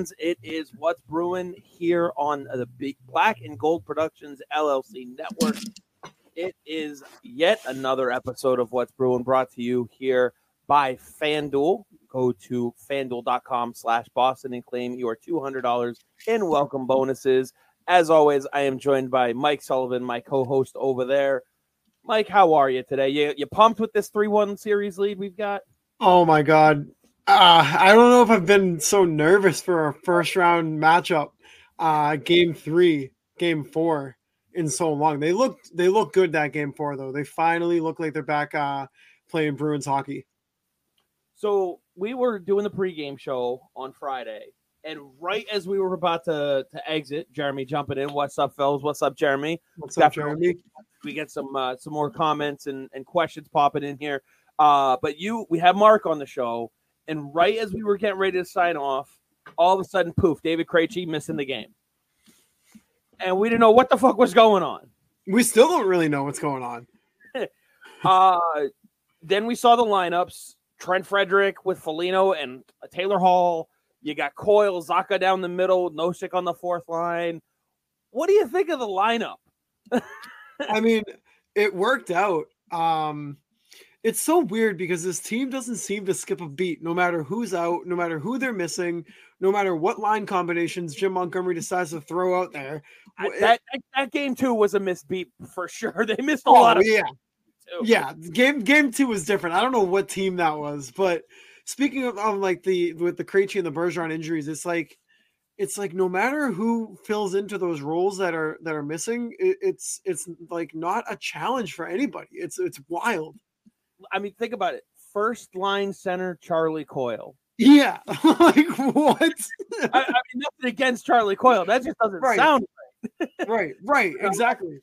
fans? It is what's Bruin here on the Big Black and Gold Productions LLC network. It is yet another episode of What's Bruin brought to you here by FanDuel. Go to fanduel.com slash Boston and claim your $200 in welcome bonuses. As always, I am joined by Mike Sullivan, my co host over there. Mike, how are you today? You, you pumped with this 3 1 series lead we've got? Oh my god. Uh, I don't know if I've been so nervous for a first round matchup, uh, game three, game four in so long. They look they look good that game four though. They finally look like they're back uh, playing Bruins hockey. So we were doing the pregame show on Friday, and right as we were about to to exit, Jeremy jumping in. What's up, fellas? What's up, Jeremy? What's up, Jeremy? We get some uh, some more comments and, and questions popping in here. Uh, but you, we have Mark on the show, and right as we were getting ready to sign off, all of a sudden, poof, David Krejci missing the game, and we didn't know what the fuck was going on. We still don't really know what's going on. uh, then we saw the lineups: Trent Frederic with Foligno and Taylor Hall. You got Coyle, Zacha down the middle, Nosek on the fourth line. What do you think of the lineup? I mean, it worked out. Um, it's so weird because this team doesn't seem to skip a beat no matter who's out, no matter who they're missing, no matter what line combinations Jim Montgomery decides to throw out there. That, that, that game two was a missed beat for sure. They missed a oh, lot of yeah. Yeah, game game two was different. I don't know what team that was, but speaking of, of like the with the Krejci and the Bergeron injuries, it's like it's like no matter who fills into those roles that are that are missing, it, it's it's like not a challenge for anybody. It's it's wild. I mean, think about it. First line center Charlie Coyle. Yeah, like what? I, I, mean, nothing against Charlie Coyle. That just doesn't right. sound right. right, right, exactly.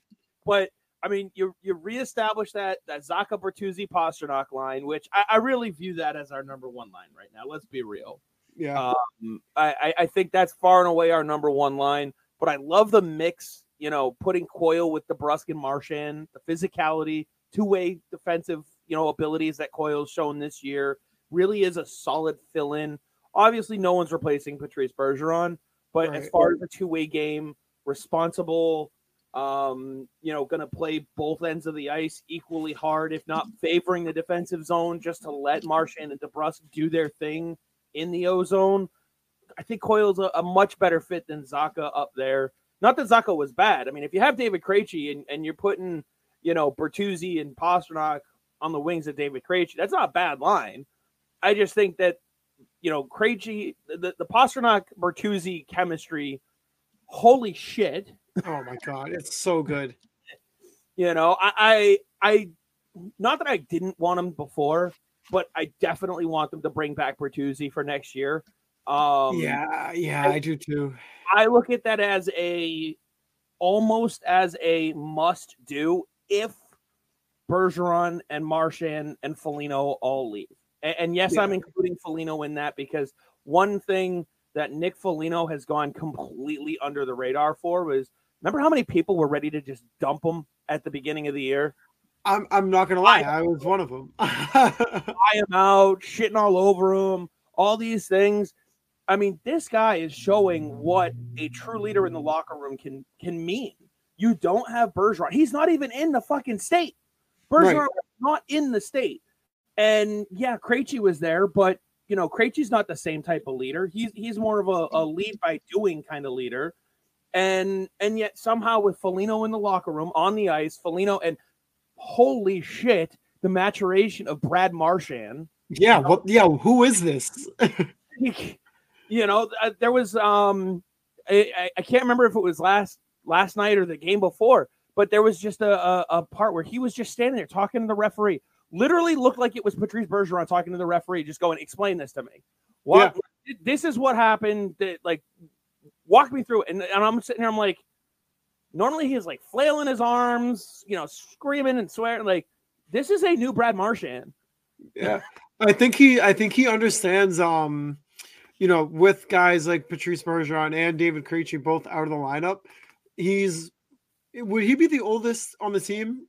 But I mean, you you reestablish that that Zacha Bertuzzi Pastrnak line, which I, I, really view that as our number one line right now. Let's be real. Yeah, um, I I think that's far and away our number one line. But I love the mix. You know, putting Coyle with DeBrusk and Marchand, the physicality, two way defensive you know abilities that Coyle's shown this year. Really is a solid fill in. Obviously, no one's replacing Patrice Bergeron, but right. as far as the two way game, responsible, um, you know, going to play both ends of the ice equally hard, if not favoring the defensive zone, just to let Marchand and DeBrusk do their thing in the O zone. I think Coyle's a, a, much better fit than Zacha up there. Not that Zacha was bad. I mean, if you have David Krejci and, and you're putting, you know, Bertuzzi and Pastrnak on the wings of David Krejci. That's not a bad line. I just think that you know Krejci, the the Pastrnak Bertuzzi chemistry. Holy shit! Oh my god, it's so good. you know, I, I I not that I didn't want him before, but I definitely want them to bring back Bertuzzi for next year. Um, yeah, yeah, I, I do too. I look at that as a almost as a must do if Bergeron and Marchand and Foligno all leave. And, and yes, yeah. I'm including Foligno in that because one thing that Nick Foligno has gone completely under the radar for was remember how many people were ready to just dump him at the beginning of the year? I'm, I'm not gonna lie, I, I was one of them. I am out, shitting all over him, all these things. I mean, this guy is showing what a true leader in the locker room can can mean. You don't have Bergeron. He's not even in the fucking state. Bergeron right. was not in the state. And yeah, Krejci was there, but you know, Krejci's not the same type of leader. He's he's more of a, a lead by doing kind of leader. And and yet somehow with Foligno in the locker room on the ice, Foligno and holy shit, the maturation of Brad Marchand. Yeah, what yeah, who is this? you know, uh, there was um I, I can't remember if it was last last night or the game before, but there was just a, a, a, part where he was just standing there talking to the referee. Literally looked like it was Patrice Bergeron talking to the referee, just going, "Explain this to me. What yeah. this is what happened? That like walk me through it." And, and I'm sitting here, I'm like, normally he's like flailing his arms, you know, screaming and swearing. Like this is a new Brad Marchand. Yeah, I think he, I think he understands. Um, you know, with guys like Patrice Bergeron and David Krejci both out of the lineup, he's would he be the oldest on the team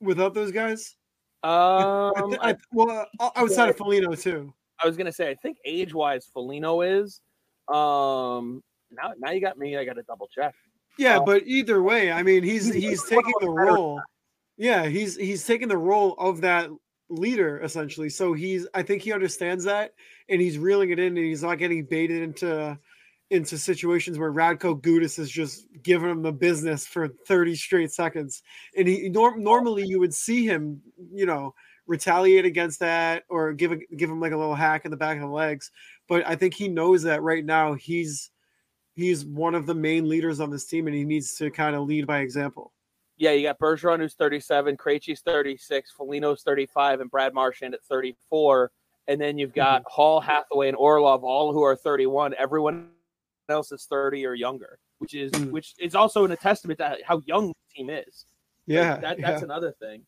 without those guys? Um, I, I, well, outside yeah. of Foligno too. I was gonna say I think age wise, Foligno is. Um, now now you got me. I got to double check. Yeah, but either way, I mean, he's he's taking the role. Yeah, he's he's taking the role of that leader essentially. So he's I think he understands that and he's reeling it in and he's not getting baited into into situations where Radko Gudas is just giving him the business for 30 straight seconds. And he norm, normally you would see him, you know, retaliate against that or give a, give him like a little hack in the back of the legs. But I think he knows that right now he's he's one of the main leaders on this team and he needs to kind of lead by example. Yeah, you got Bergeron who's 37, Krejci's 36, Foligno's 35, and Brad Marchand at 34. And then you've got mm-hmm. Hall, Hathaway, and Orlov, all who are 31. Everyone else is 30 or younger, which is mm. which is also a testament to how young the team is. Yeah, like that, that's yeah. another thing.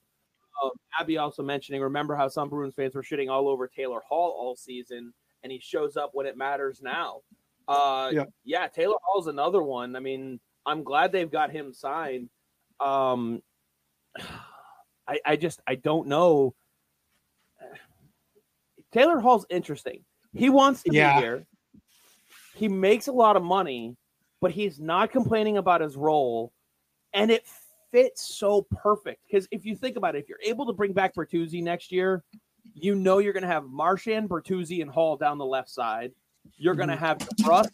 Um, Abby also mentioning, remember how some Bruins fans were shitting all over Taylor Hall all season, and he shows up when it matters now. Uh, yeah. yeah, Taylor Hall's another one. I mean, I'm glad they've got him signed. Um, I, I just I don't know. Taylor Hall's interesting. He wants to yeah. be here. He makes a lot of money, but he's not complaining about his role, and it fits so perfect. Because if you think about it, if you're able to bring back Bertuzzi next year, you know you're going to have Marchand, Bertuzzi, and Hall down the left side. You're going to mm-hmm. have DeBrusk.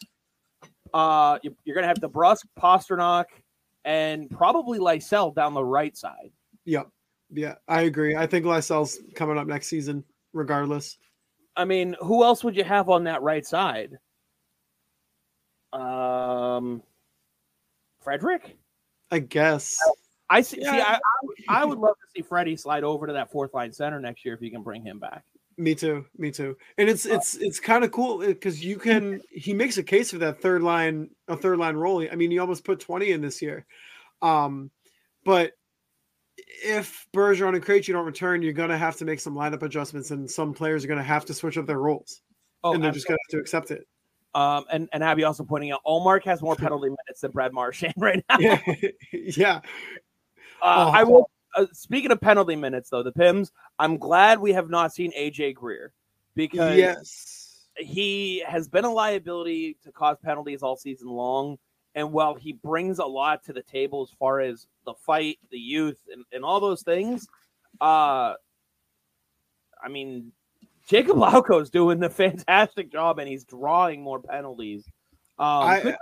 Uh, you're going to have DeBrusk, Pastrnak, and probably Lysell down the right side. Yep. Yeah, I agree. I think Lysell's coming up next season, regardless. I mean, who else would you have on that right side? Um, Frederic. I guess. I see. Yeah. see I, I, would love to see Freddie slide over to that fourth line center next year if you can bring him back. Me too. Me too. And it's it's it's kind of cool because you can. He makes a case for that third line, a third line role. I mean, he almost put twenty in this year. Um, but if Bergeron and Krejci don't return, you're going to have to make some lineup adjustments, and some players are going to have to switch up their roles, oh, and they're absolutely. just going to have to accept it. Um, and and Abby also pointing out, Ullmark has more penalty minutes than Brad Marchand right now. Yeah, yeah. Uh, oh. I will. Uh, speaking of penalty minutes, though, the Pims, I'm glad we have not seen AJ Greer because yes, he has been a liability to cause penalties all season long. And while he brings a lot to the table as far as the fight, the youth, and, and all those things, uh, I mean, Jakub Lauko is doing a fantastic job, and he's drawing more penalties. Um, I,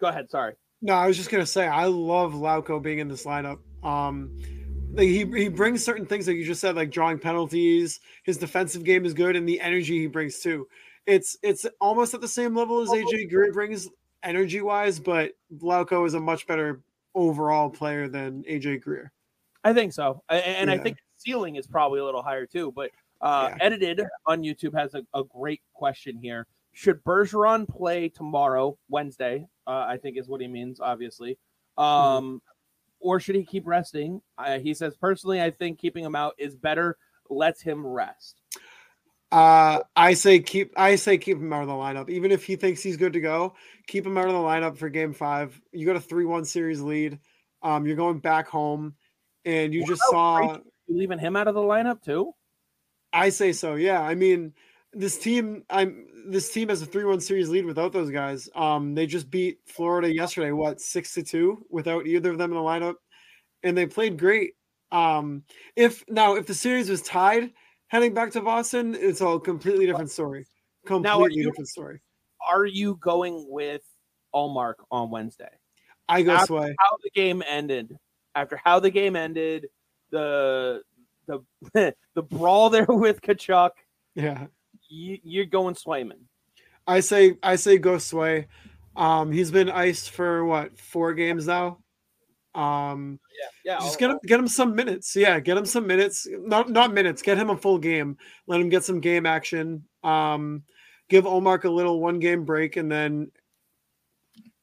go ahead. Sorry. No, I was just gonna say I love Lauko being in this lineup. Um, he he brings certain things that you just said, like drawing penalties. His defensive game is good, and the energy he brings too. It's it's almost at the same level as AJ Greer brings energy wise, but Lauko is a much better overall player than AJ Greer. I think so, and yeah. I think ceiling is probably a little higher too. But uh, yeah. edited on YouTube has a, a, great question here. Should Bergeron play tomorrow, Wednesday? Uh, I think is what he means, obviously. Um, mm-hmm. Or should he keep resting? Uh, he says, personally, I think keeping him out is better. Let him rest. Uh, I say keep. I say keep him out of the lineup, even if he thinks he's good to go. Keep him out of the lineup for Game Five. You got a three-one series lead. Um, you're going back home, and you just saw you leaving him out of the lineup too. I say so. Yeah. I mean, this team, I'm this team has a three-one series lead without those guys. Um, they just beat Florida yesterday. What six to two without either of them in the lineup, and they played great. Um, if now if the series was tied heading back to Boston, it's a completely different story. Completely you, different story. Are you going with Ullmark on Wednesday? I go after Sway. How the game ended. After how the game ended, the the the brawl there with Tkachuk. Yeah, you, are going Swayman. I say I say go Sway. Um, he's been iced for what four games now. Um, yeah, yeah. Just get him get him some minutes. Yeah, get him some minutes. Not not minutes. Get him a full game. Let him get some game action. Um, give Ullmark a little one game break, and then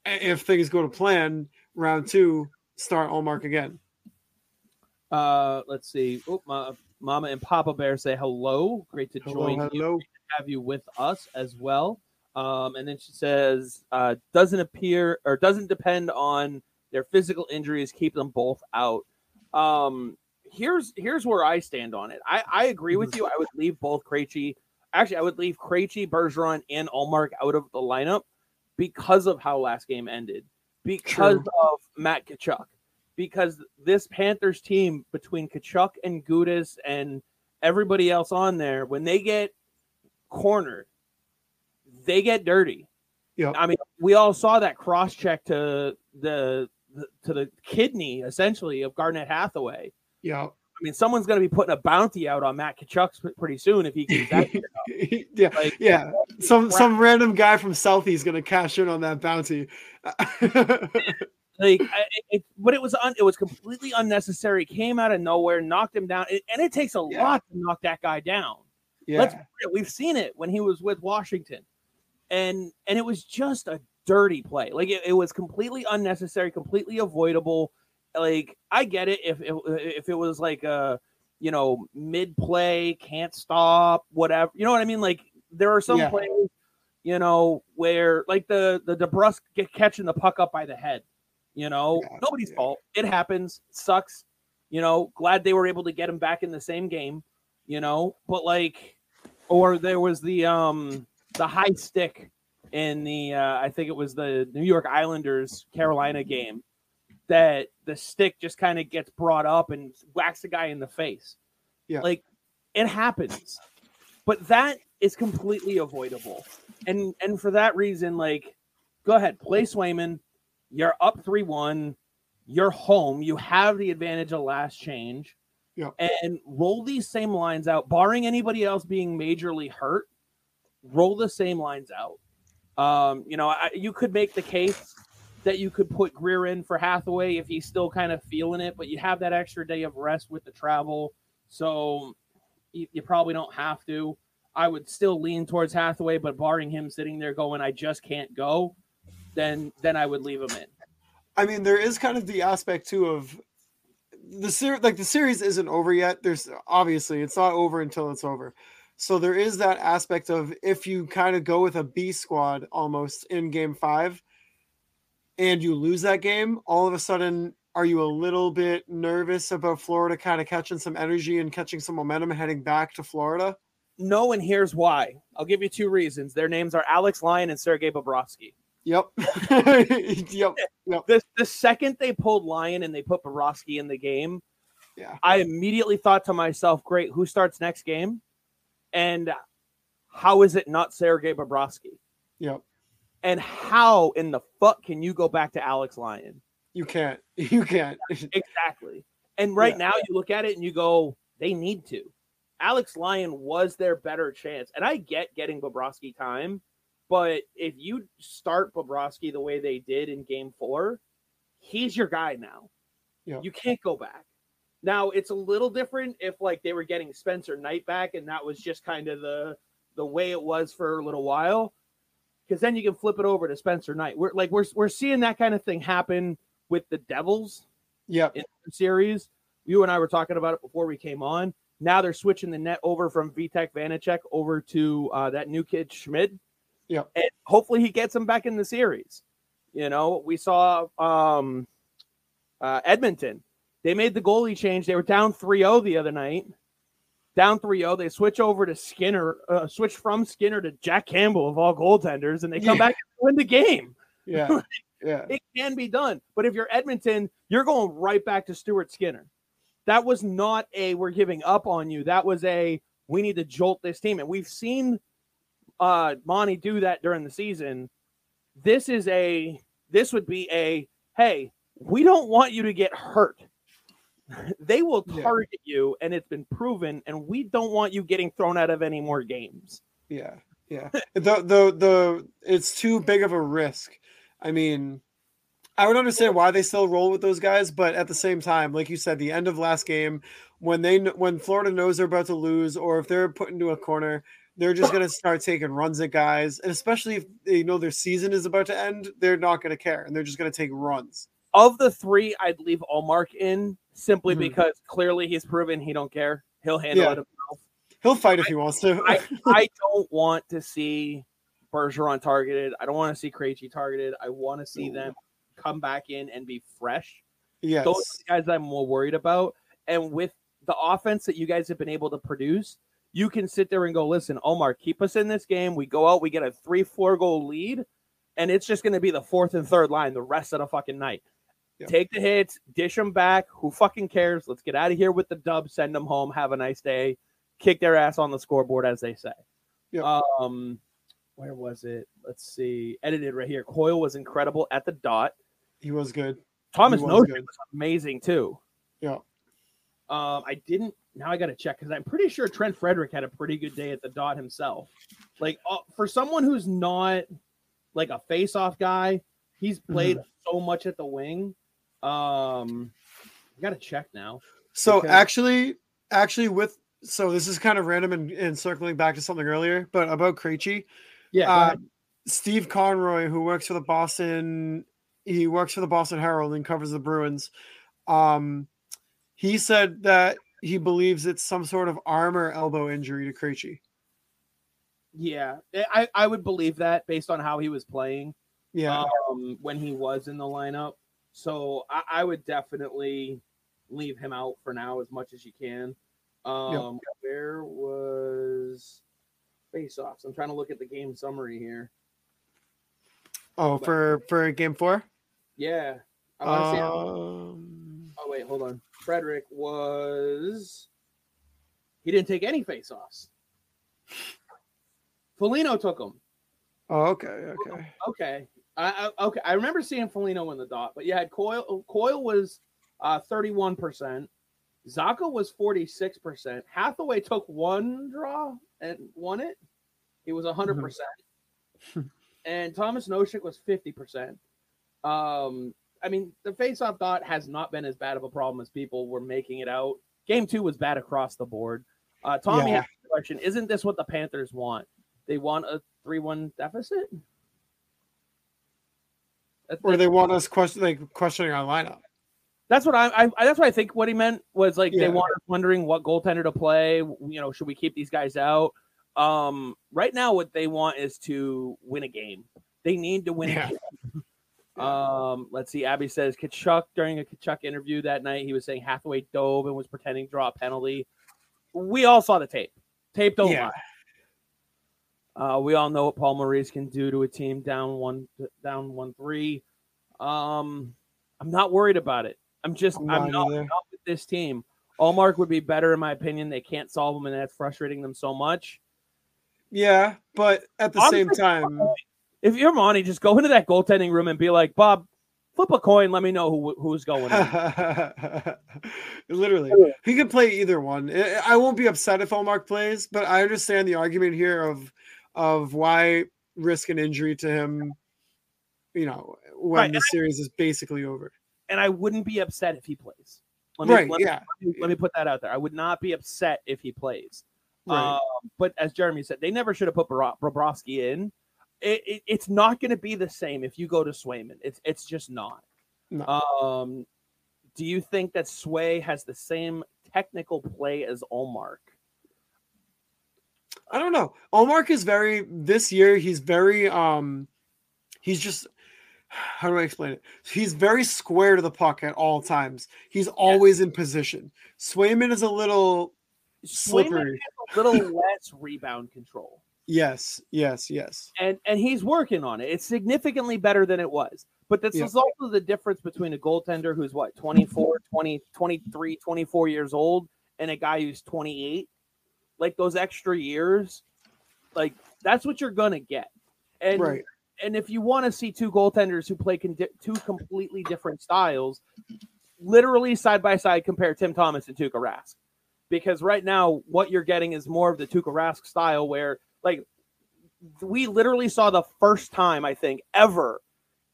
if things go to plan, round two, start Ullmark again. Uh, let's see. Oh, my, Mama and Papa Bear say hello. Great to hello, join hello. you. have you with us as well. Um, and then she says, uh, doesn't appear or doesn't depend on their physical injuries. Keep them both out. Um, here's here's where I stand on it. I, I agree with mm-hmm. you. I would leave both Krejci. actually I would leave Krejci, Bergeron, and Ullmark out of the lineup because of how last game ended, because True. of Matt Tkachuk, because this Panthers team between Tkachuk and Gudas and everybody else on there, when they get cornered, they get dirty. Yep. I mean, we all saw that cross check to the, the to the kidney essentially of Garnet Hathaway. Yeah. I mean, someone's going to be putting a bounty out on Matt Tkachuk pretty soon if he keeps that. yeah, Like- yeah. Some some random guy from Southie is gonna cash in on that bounty. like, I, it, but it was un, it was completely unnecessary. Came out of nowhere, knocked him down, and, and it takes a Yeah. lot to knock that guy down. yeah, Let's. We've seen it when he was with Washington, and and it was just a dirty play. Like it, it was completely unnecessary, completely avoidable. Like I get it if if, if it was like a you know mid play, can't stop, whatever. You know what I mean? Like there are some Yeah. plays, you know, where like the the DeBrusk get catching the puck up by the head. You know, Yeah, nobody's yeah. fault. It happens. Sucks. You know, glad they were able to get him back in the same game. You know, but like, or there was the um the high stick in the uh, I think it was the New York Islanders Carolina game that the stick just kind of gets brought up and whacks the guy in the face. Yeah. Like it happens. But that is completely avoidable. And and for that reason, like, go ahead, play Swayman. You're up 3-1. You're home. You have the advantage of last change. Yeah. And roll these same lines out, barring anybody else being majorly hurt. Roll the same lines out. Um, you know, I, you could make the case that you could put Greer in for Hathaway if he's still kind of feeling it, but you have that extra day of rest with the travel, so you, you probably don't have to. I would still lean towards Hathaway, but barring him sitting there going, "I just can't go," then then I would leave him in. I mean, there is kind of the aspect too of the series. Like the series isn't over yet. There's obviously it's not over until it's over. So there is that aspect of if you kind of go with a B squad almost in game five, and you lose that game, all of a sudden, are you a little bit nervous about Florida kind of catching some energy and catching some momentum heading back to Florida? No, and here's why. I'll give you two reasons. Their names are Alex Lyon and Sergei Bobrovsky. Yep. yep. The, the second they pulled Lyon and they put Bobrovsky in the game, Yeah. I immediately thought to myself, great, who starts next game? And how is it not Sergei Bobrovsky? Yep. And how in the fuck can you go back to Alex Lyon? You can't. You can't. Exactly. And right Yeah. now you look at it and you go, they need to. Alex Lyon was their better chance. And I get getting Bobrovsky time, but if you start Bobrovsky the way they did in game four, he's your guy now. Yeah. You can't go back. Now it's a little different if like they were getting Spencer Knight back and that was just kind of the the way it was for a little while. Because then you can flip it over to Spencer Knight. We're like we're we're seeing that kind of thing happen with the Devils Yeah. in the series. You and I were talking about it before we came on. Now they're switching the net over from Vitek Vanecek over to uh, that new kid Schmid. Yep. And hopefully he gets him back in the series. You know, we saw um, uh, Edmonton. They made the goalie change. They were down 3-0 the other night. Down 3-0. They switch over to Skinner, uh, switch from Skinner to Jack Campbell of all goaltenders, and they come Yeah. back and win the game Yeah. Yeah. it can be done. But if you're Edmonton, you're going right back to Stuart Skinner. That was not a we're giving up on you. That was a we need to jolt this team. And we've seen uh Monty do that during the season. This is a this would be a hey, we don't want you to get hurt. they will Yeah. target you, and it's been proven, and we don't want you getting thrown out of any more games. Yeah, yeah. the the the it's too big of a risk. I mean, I would understand why they still roll with those guys, but at the same time, like you said, the end of last game when they when Florida knows they're about to lose, or if they're put into a corner, they're just gonna start taking runs at guys, and especially if they know their season is about to end, they're not gonna care, and they're just gonna take runs. Of the three, I'd leave Ullmark in simply Mhm. because clearly he's proven he don't care. He'll handle Yeah. it himself. He'll fight if he wants to. I, I don't want to see Bergeron targeted. I don't want to see Krejci targeted. I want to see No. them come back in and be fresh. yes. Those are the guys I'm more worried about. And with the offense that you guys have been able to produce, you can sit there and go, listen, Ullmark, keep us in this game. We go out, we get a three, four goal lead, and it's just going to be the fourth and third line the rest of the fucking night. Yeah. Take the hits, dish them back. Who fucking cares? Let's get out of here with the dub, send them home, have a nice day, kick their ass on the scoreboard, as they say. Yeah. Um, where was it? Let's see. Edited right here. Coyle was incredible at the dot. He was good. Thomas Nosek was amazing too. Yeah. Um, I didn't. Now I got to check because I'm pretty sure Trent Frederic had a pretty good day at the dot himself. Like uh, for someone who's not like a face-off guy, he's played so much at the wing. Um, I got to check now. So Because- actually, actually, with so this is kind of random and, and circling back to something earlier, but about Krejci, Yeah, uh. Steve Conroy, who works for the Boston, he works for the Boston Herald and covers the Bruins. Um, he said that he believes it's some sort of arm or elbow injury to Krejci. yeah. I I would believe that based on how he was playing. Yeah, um, when he was in the lineup. So I, I would definitely leave him out for now as much as you can. Um, Where was face-offs? I'm trying to look at the game summary here. oh, for for game four. Yeah, I want to say. Um, Oh wait, hold on. Frederic was. He didn't take any face-offs. Foligno took them. oh, okay, okay. Okay. I, I okay. I remember seeing Foligno in the dot, but you had Coil Coyle was uh, 31%. Zacha was 46%. Hathaway took one draw and won it. He was 100%. percent and Thomas Nosek was 50%. Um, I mean, the face-off dot has not been as bad of a problem as people were making it out. Game two was bad across the board. Uh, Tommy Yeah. has a question. Isn't this what the Panthers want? They want a 3-1 deficit? Or they want us question like questioning our lineup. that's what I, I I- that's what I think what he meant was like Yeah. they want us wondering what goaltender to play. You know, should we keep these guys out? Um, right now, what they want is to win a game. They need to win Yeah. Um, let's see. Abby says Tkachuk during a Tkachuk interview that night, he was saying Hathaway dove and was pretending to draw a penalty. We all saw the tape. Tape don't Yeah. lie. Uh, we all know what Paul Maurice can do to a team down one, down one three. Um, I'm not worried about it. I'm just I'm I'm not not, not with this team. Ullmark would be better in my opinion. They can't solve them, and that's frustrating them so much. Yeah, but at the Honestly, same time, If you're Monty, just go into that goaltending room and be like, Bob, flip a coin. Let me know who who's going. literally, he could play either one. I won't be upset if Ullmark plays, but I understand the argument here of of why risk an injury to him. You know, when Right, the series is basically over. and I wouldn't be upset if he plays. Let me, Right? let, me- Yeah. let me put that out there. I would not be upset if he plays. Right. Um, but as Jeremy said, they never should have put Bro- Bobrovsky in. It, it, it's not going to be the same if you go to Swayman. It's it's just not. No. Um, do you think that Sway has the same technical play as Ullmark? I don't know. Ullmark is very this year. He's very um, he's just how do I explain it? He's very square to the puck at all times. He's always in position. Swayman is a little Swayman slippery. has a little less rebound control. Yes, yes, yes. and and he's working on it. It's significantly better than it was. But this Yeah. is also the difference between a goaltender who's what 24, 20, 23, 24 years old and a guy who's 28. Like those extra years, like that's what you're gonna get. And right. and if you want to see two goaltenders who play con- two completely different styles, literally side by side, compare Tim Thomas and Tuukka Rask. Because right now, what you're getting is more of the Tuukka Rask style, where like we literally saw the first time I think ever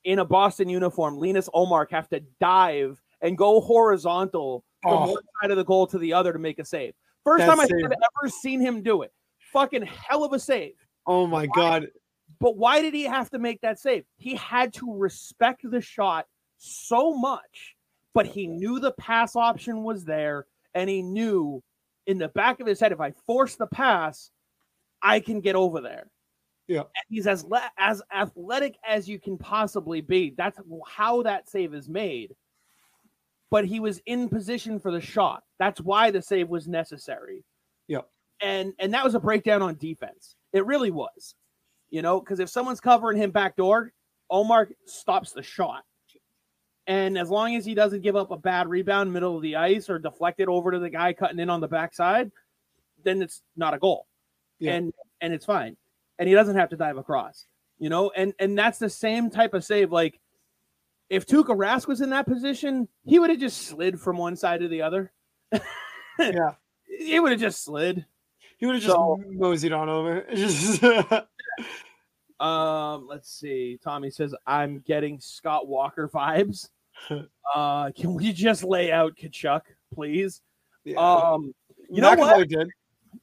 in a Boston uniform, Linus Ullmark have to dive and go horizontal from Oh. one side of the goal to the other to make a save. First time I think I've ever seen him do it. Fucking hell of a save. Oh my god. But why did he have to make that save? He had to respect the shot so much, but he knew the pass option was there, and he knew in the back of his head, if I force the pass, I can get over there. Yeah. And he's as le- as athletic as you can possibly be. That's how that save is made. But he was in position for the shot. That's why the save was necessary. Yep. and and that was a breakdown on defense. It really was, you know, because if someone's covering him back door, Ullmark stops the shot. And as long as he doesn't give up a bad rebound middle of the ice or deflect it over to the guy cutting in on the backside, then it's not a goal. Yeah. And and it's fine. And he doesn't have to dive across. You know, and and that's the same type of save. Like if Tuukka Rask was in that position, he would have just slid from one side to the other. Yeah. He would have just slid. He would have just So- moseyed on over. Just Um, let's see. Tommy says I'm getting Scott Walker vibes. Uh, can we just lay out Tkachuk, please? yeah. Um, you know what? McAvoy did.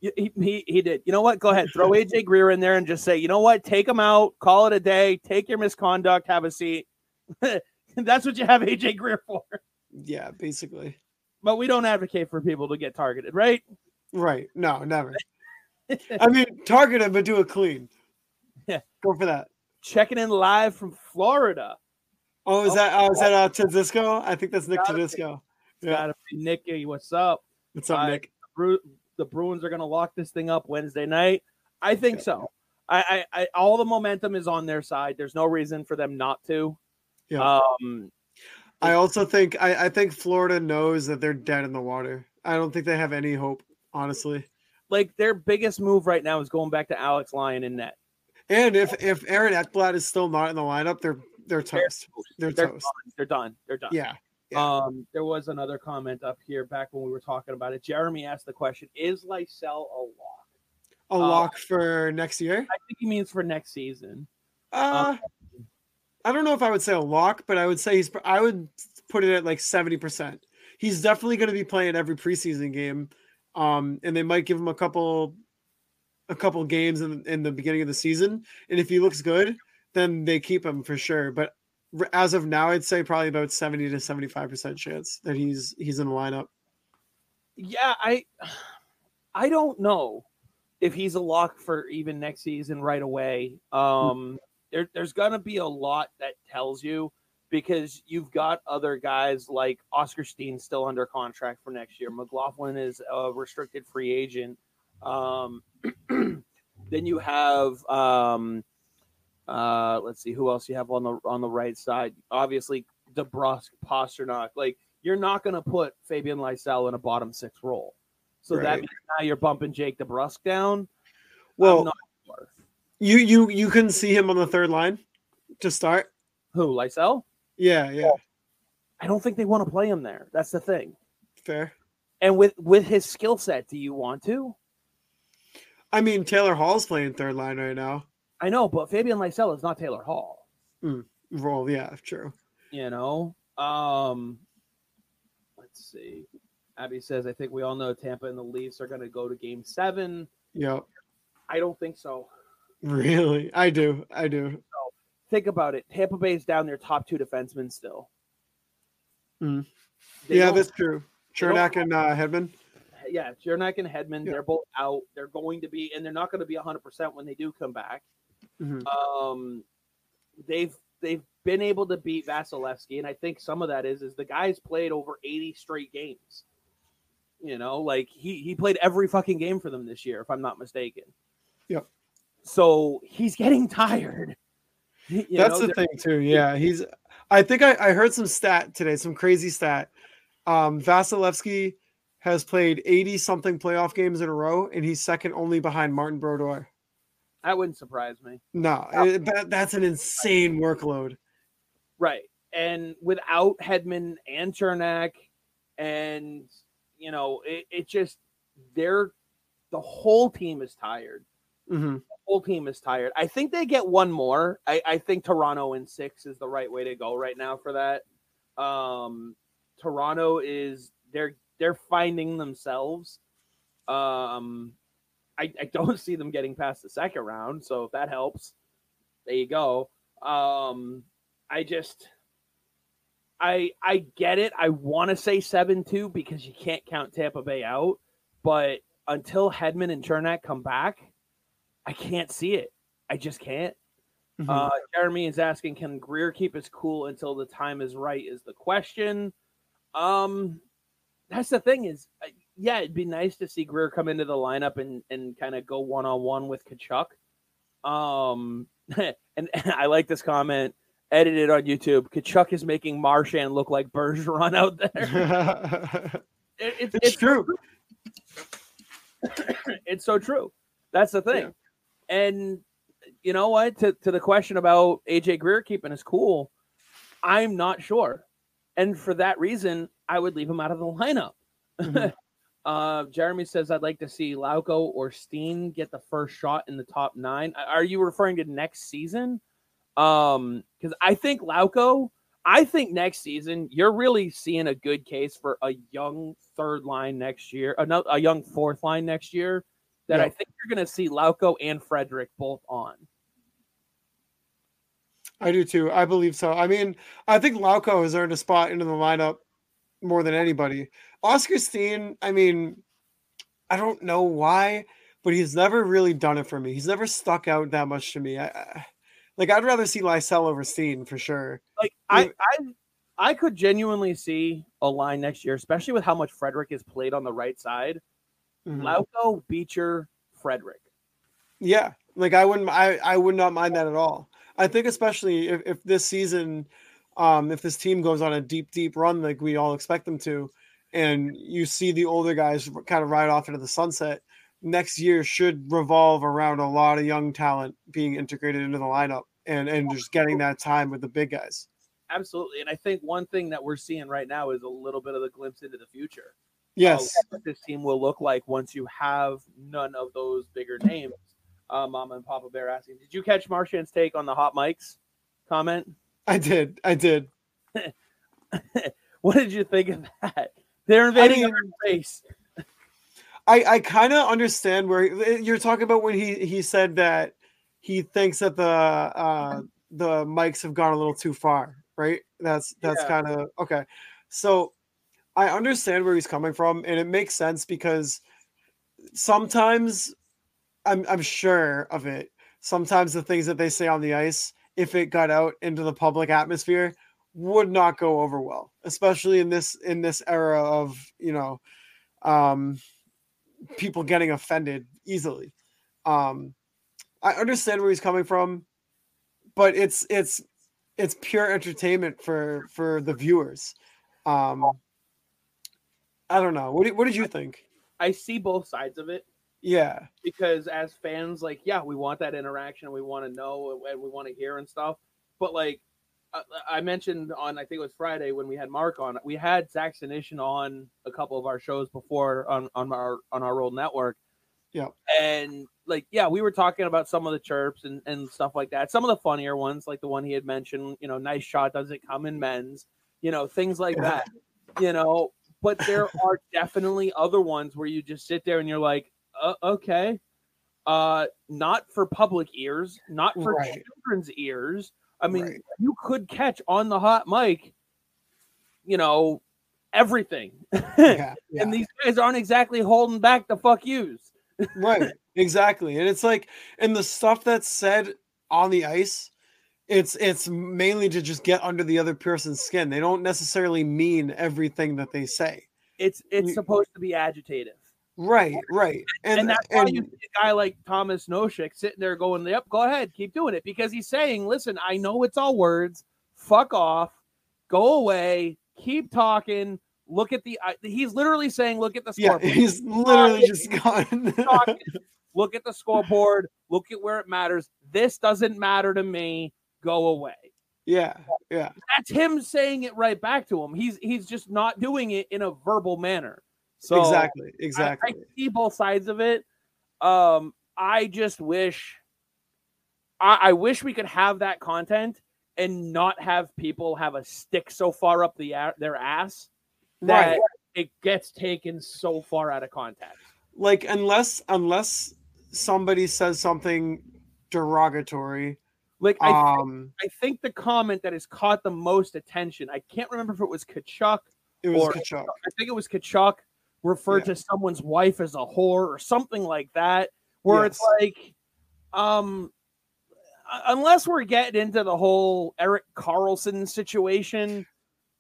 He, he he did. You know what? Go ahead. Throw AJ Greer in there and just say, you know what? Take him out. Call it a day. Take your misconduct. Have a seat. That's what you have AJ Greer for. Yeah, basically. But we don't advocate for people to get targeted, right? Right. No, never. I mean, target him, but do it clean. Yeah. Go for that. Checking in live from Florida. Oh, is Oh, that uh, is that uh Tedisco? I think that's Nick. Tedisco. Yeah. Nicky. What's up? What's up, I- Nick? The Bruins are going to lock this thing up Wednesday night. I think so. I, I, I, all the momentum is on their side. There's no reason for them not to. Yeah. Um, I also think I, I think Florida knows that they're dead in the water. I don't think they have any hope, honestly. like their biggest move right now is going back to Alex Lyon in net. And if if Aaron Ekblad is still not in the lineup, they're they're toast. They're They're toast. done. They're done. They're done. Yeah. Yeah. Um, there was another comment up here back when we were talking about it. Jeremy asked the question: Is Lysell a lock? A uh, lock for next year. I think he means for next season. Uh, I don't know if I would say a lock, but I would say he's. I would put it at like seventy percent. He's definitely going to be playing every preseason game, um, and they might give him a couple, a couple games in in the beginning of the season. And if he looks good, then they keep him for sure. But as of now, I'd say probably about seventy to seventy five percent chance that he's he's in the lineup. Yeah, I, I don't know if he's a lock for even next season right away. Um, there, there's gonna be a lot that tells you because you've got other guys like Oscar Steen still under contract for next year. McLaughlin is a restricted free agent. Um, then you have um, uh, let's see who else you have on the on the right side. Obviously, DeBrusk, Pastrnak. Like you're not going to put Fabian Lysell in a bottom six role. So that means now you're bumping Jake DeBrusk down. Well, you you you couldn't see him on the third line to start. Who Lysell? Yeah, yeah, I don't think they want to play him there. That's the thing. fair. And with with his skill set, do you want to? I mean, Taylor Hall's playing third line right now. I know, but Fabian Lysell is not Taylor Hall. Roll, yeah, true. You know. Um. Let's see. Abby says, "I think we all know Tampa and the Leafs are going to go to Game Seven. Yep. I don't think so. Really, I do. I do. Think about it. Tampa Bay's down their top two defensemen still. Mm. Yeah, that's true. Cernak and uh, Hedman. yeah, Cernak and Hedman, Yeah. they're both out. They're going to be, and they're not going to be 100% when they do come back. Mhm. Um, they've they've been able to beat Vasilevskiy, and I think some of that is is the guy's played over 80 straight games. You know, like he he played every fucking game for them this year, if I'm not mistaken. Yep. So he's getting tired. You That's know, the thing too. Yeah, he's. I think I, I heard some stat today, some crazy stat. Um, Vasilevskiy has played eighty something playoff games in a row, and he's second only behind Martin Brodeur. That wouldn't surprise me. No, it- that, that's an insane workload. Right. And without Hedman and Cernak, and you know, it, it just they're the whole team is tired. hmm The whole team is tired. I think they get one more. I, I think Toronto in six is the right way to go right now for that. Um Toronto is they're they're finding themselves. Um I, I don't see them getting past the second round, so if that helps, there you go. Um I just I I get it. I want to say 7-2 because you can't count Tampa Bay out, but until Hedman and Cernak come back, I can't see it. I just can't. Mhm. Uh, Jeremy is asking, can Greer keep his cool until the time is right? Is the question. Um, that's the thing is, I- yeah, it'd be nice to see Greer come into the lineup and and kind of go one on one with Tkachuk. Um, and, and I like this comment edited on YouTube. Tkachuk is making Marchand look like Bergeron out there. It- it's, it's true. it's so true. That's the thing. And you know what? To to the question about AJ Greer keeping his cool, I'm not sure. And for that reason, I would leave him out of the lineup. Mhm. Uh, Jeremy says I'd like to see Lauko or Steen get the first shot in the top nine. Are you referring to next season? Um, because I think Lauko, I think next season you're really seeing a good case for a young third line next year, a, a young fourth line next year. That I think you're going to see Lauko and Frederic both on. I do too. I believe so. I mean, I think Lauko has earned a spot into the lineup more than anybody. Oscar Steen, I mean, I don't know why, but he's never really done it for me. He's never stuck out that much to me. I, I like I'd rather see Lysell over Steen for sure. Like I, I, I could genuinely see a line next year, especially with how much Frederic is played on the right side. Mhm. Lauko, Beecher, Frederic. Yeah, like I wouldn't, I, I would not mind that at all. I think especially if, if this season, um, if this team goes on a deep, deep run like we all expect them to, and you see the older guys kind of ride off into the sunset, next year should revolve around a lot of young talent being integrated into the lineup and and just getting that time with the big guys. Absolutely. And I think one thing that we're seeing right now is a little bit of a glimpse into the future. Yes, what this team will look like once you have none of those bigger names. Uh, Mama and Papa Bear asking, did you catch Marchand's take on the hot mics comment? I did, I did. What did you think of that? They're invading mean- our space. I I kind of understand where eh, you're talking about when he he said that he thinks that the uh the mics have gone a little too far, right? That's that's Yeah. kind of okay. So I understand where he's coming from, and it makes sense because sometimes I'm I'm sure of it. Sometimes the things that they say on the ice, if it got out into the public atmosphere, would not go over well, especially in this in this era of you know um people getting offended easily. Um, I understand where he's coming from, but it's it's it's pure entertainment for for the viewers. Um, I don't know. What did, what did you think? I see both sides of it Yeah, because as fans, like, yeah, we want that interaction. We want to know and we want to hear and stuff. But like I, I mentioned on, I think it was Friday when we had Mark on, we had Zach Senyshyn on a couple of our shows before on, on our, on our old network. Yeah, And like, yeah, we were talking about some of the chirps and, and stuff like that. Some of the funnier ones, like the one he had mentioned, you know, nice shot doesn't come in men's, you know, things like that, you know, but there are definitely other ones where you just sit there and you're like, uh, okay, uh, not for public ears, not for Right. children's ears. I mean, Right. you could catch on the hot mic, you know, everything. yeah, yeah. And these guys aren't exactly holding back the fuck yous. right, exactly. And it's like, and the stuff that's said on the ice, it's it's mainly to just get under the other person's skin. They don't necessarily mean everything that they say. It's it's You- supposed to be agitative. Right, right, And, and that's why and you see a guy like Thomas Nosek sitting there going, Yep, go ahead, keep doing it. Because he's saying, Listen, I know it's all words, fuck off, go away, keep talking. Look at the. He's literally saying, "Look at the yeah, scoreboard. he's literally just gone. Look at the scoreboard. Look at where it matters. This doesn't matter to me. Go away." yeah, yeah, That's him saying it right back to him. He's he's just not doing it in a verbal manner. So exactly, exactly. I, see both sides of it. Um, I just wish, I, I wish we could have that content and not have people have a stick so far up the their ass that right. it gets taken so far out of context. Like unless unless somebody says something derogatory, Like I, thi- um, I think the comment that has caught the most attention. I can't remember if it was Tkachuk. it was or- Tkachuk. I think it was Tkachuk referred Yeah. to someone's wife as a whore or something like that. Where it's like, um, unless we're getting into the whole Erik Karlsson situation,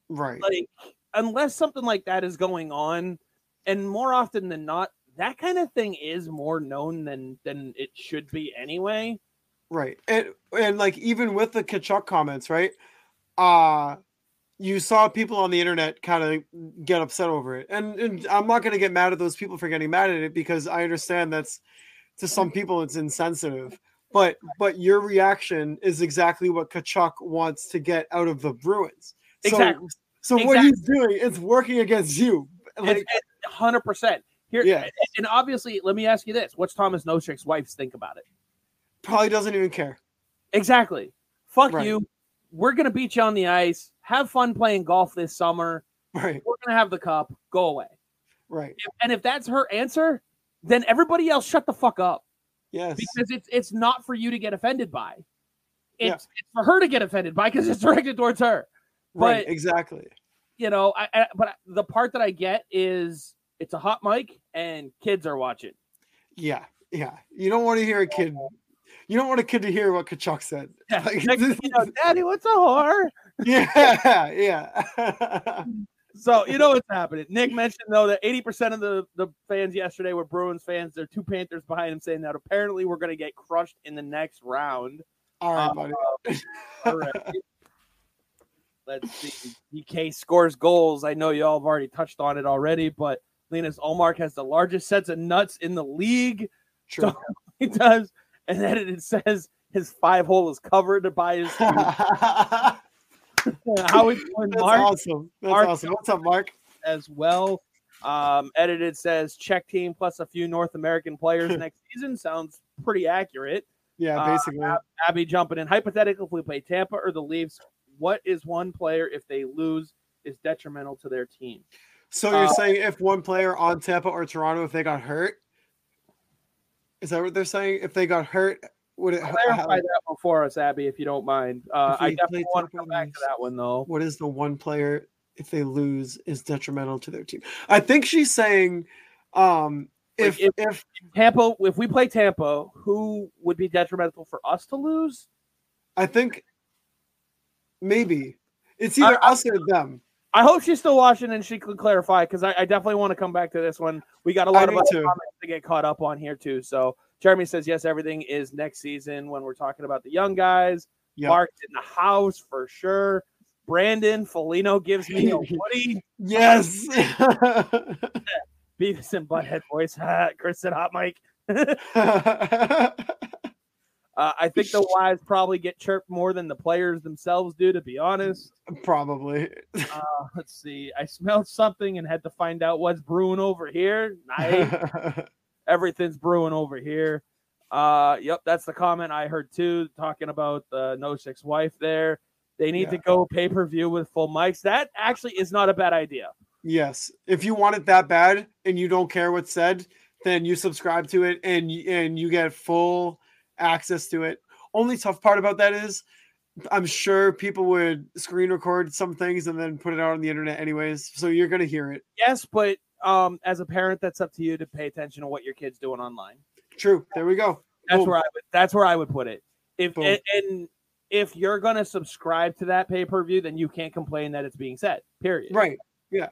Right. like unless something like that is going on, and more often than not, that kind of thing is more known than than it should be anyway. Right. And and like even with the Tkachuk comments, right? Uh you saw people on the internet kind of get upset over it. And, and I'm not going to get mad at those people for getting mad at it because I understand that's to some people it's insensitive. But but your reaction is exactly what Tkachuk wants to get out of the Bruins. So, Exactly. So Exactly. what he's doing is working against you. Like, Hundred percent. Here, Yeah. and obviously, let me ask you this: What's Thomas Nosek's wife's think about it? probably doesn't even care. Exactly. Fuck Right. you. We're gonna beat you on the ice. Have fun playing golf this summer. Right. We're gonna have the cup. Go away. Right. And if that's her answer, then everybody else shut the fuck up Yes. because it's it's not for you to get offended by. It's, Yeah. it's for her to get offended by because it's directed towards her. right. Exactly. You know, I, I but the part that I get is it's a hot mic and kids are watching. Yeah. Yeah. You don't want to hear a kid. You don't want a kid to hear what Tkachuk said. Yeah. Like, you know, Daddy, what's a whore? yeah. Yeah. So you know what's happening. Nick mentioned though that 80% of the, the fans yesterday were Bruins fans. There are two Panthers behind him saying that apparently we're gonna get crushed in the next round. All right, Uh, buddy. Alright. Let's see. DK scores goals. I know y'all have already touched on it already, but Linus Ullmark has the largest sets of nuts in the league. True. He does. And then it says his five hole is covered to buy his how he's doing Mark awesome. That's Mark- awesome. What's up, Mark? as well. Um, edited says Czech team plus a few North American players next season. Sounds pretty accurate. Yeah, Uh, basically. Abby jumping in. Hypothetically, if we play Tampa or the Leafs, what is one player if they lose is detrimental to their team? So you're uh, saying if one player on Tampa or Toronto, if they got hurt, is that what they're saying? If they got hurt, would it? Clarify that one for us, Abby, if you don't mind. Uh, I definitely want to come back to that one though. What is the one player if they lose is detrimental to their team? I think she's saying, um, Like, if if- if Tampa, if we play Tampa, who would be detrimental for us to lose? I think maybe it's either us or them. I hope she's still watching and she can clarify because I, I definitely want to come back to this one. We got a lot of do other comments to get caught up on here too. So Jeremy says yes, everything is next season when we're talking about the young guys. Mark's in the house for sure. Brandon Felino gives me a Woody Yes. Beavis and Butthead voice. Chris said hot mic. Uh, I think the wives probably get chirped more than the players themselves do, to be honest. Probably. Uh, let's see. I smelled something and had to find out what's brewing over here. Nice. Everything's brewing over here. Uh, yep, that's the comment I heard too, talking about the Nosek wife there. They need to go pay per view with full mics. That actually is not a bad idea. yes. If you want it that bad and you don't care what's said, then you subscribe to it and and you get full access to it. Only tough part about that is I'm sure people would screen record some things and then put it out on the internet anyways. So you're gonna hear it. Yes, but um, as a parent, that's up to you to pay attention to what your kid's doing online. True. There we go. That's Boom. where I would. That's where I would put it. If and, and if you're gonna subscribe to that pay per view, then you can't complain that it's being said. Period. Right. Yeah.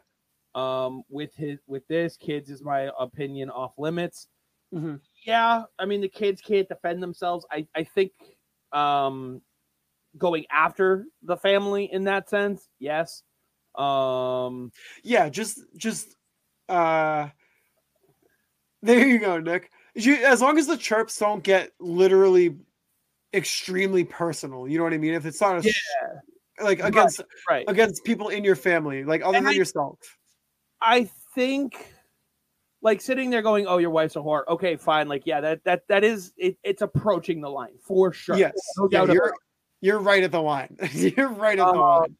Um, with his with this kids is my opinion off limits. Mhm. Yeah, I mean the kids can't defend themselves. I I think um going after the family in that sense, yes. Um, Yeah, just just uh there you go, Nick. You, as long as the chirps don't get literally extremely personal, you know what I mean? If it's not a sh- like against right. against people in your family, like other And than I- yourself. I think like sitting there going, "Oh, your wife's a whore." Okay, fine. Like, yeah, that that that is it, it's approaching the line for sure. Yes, no yeah, doubt about you're you're right at the line. you're right at the Um, line.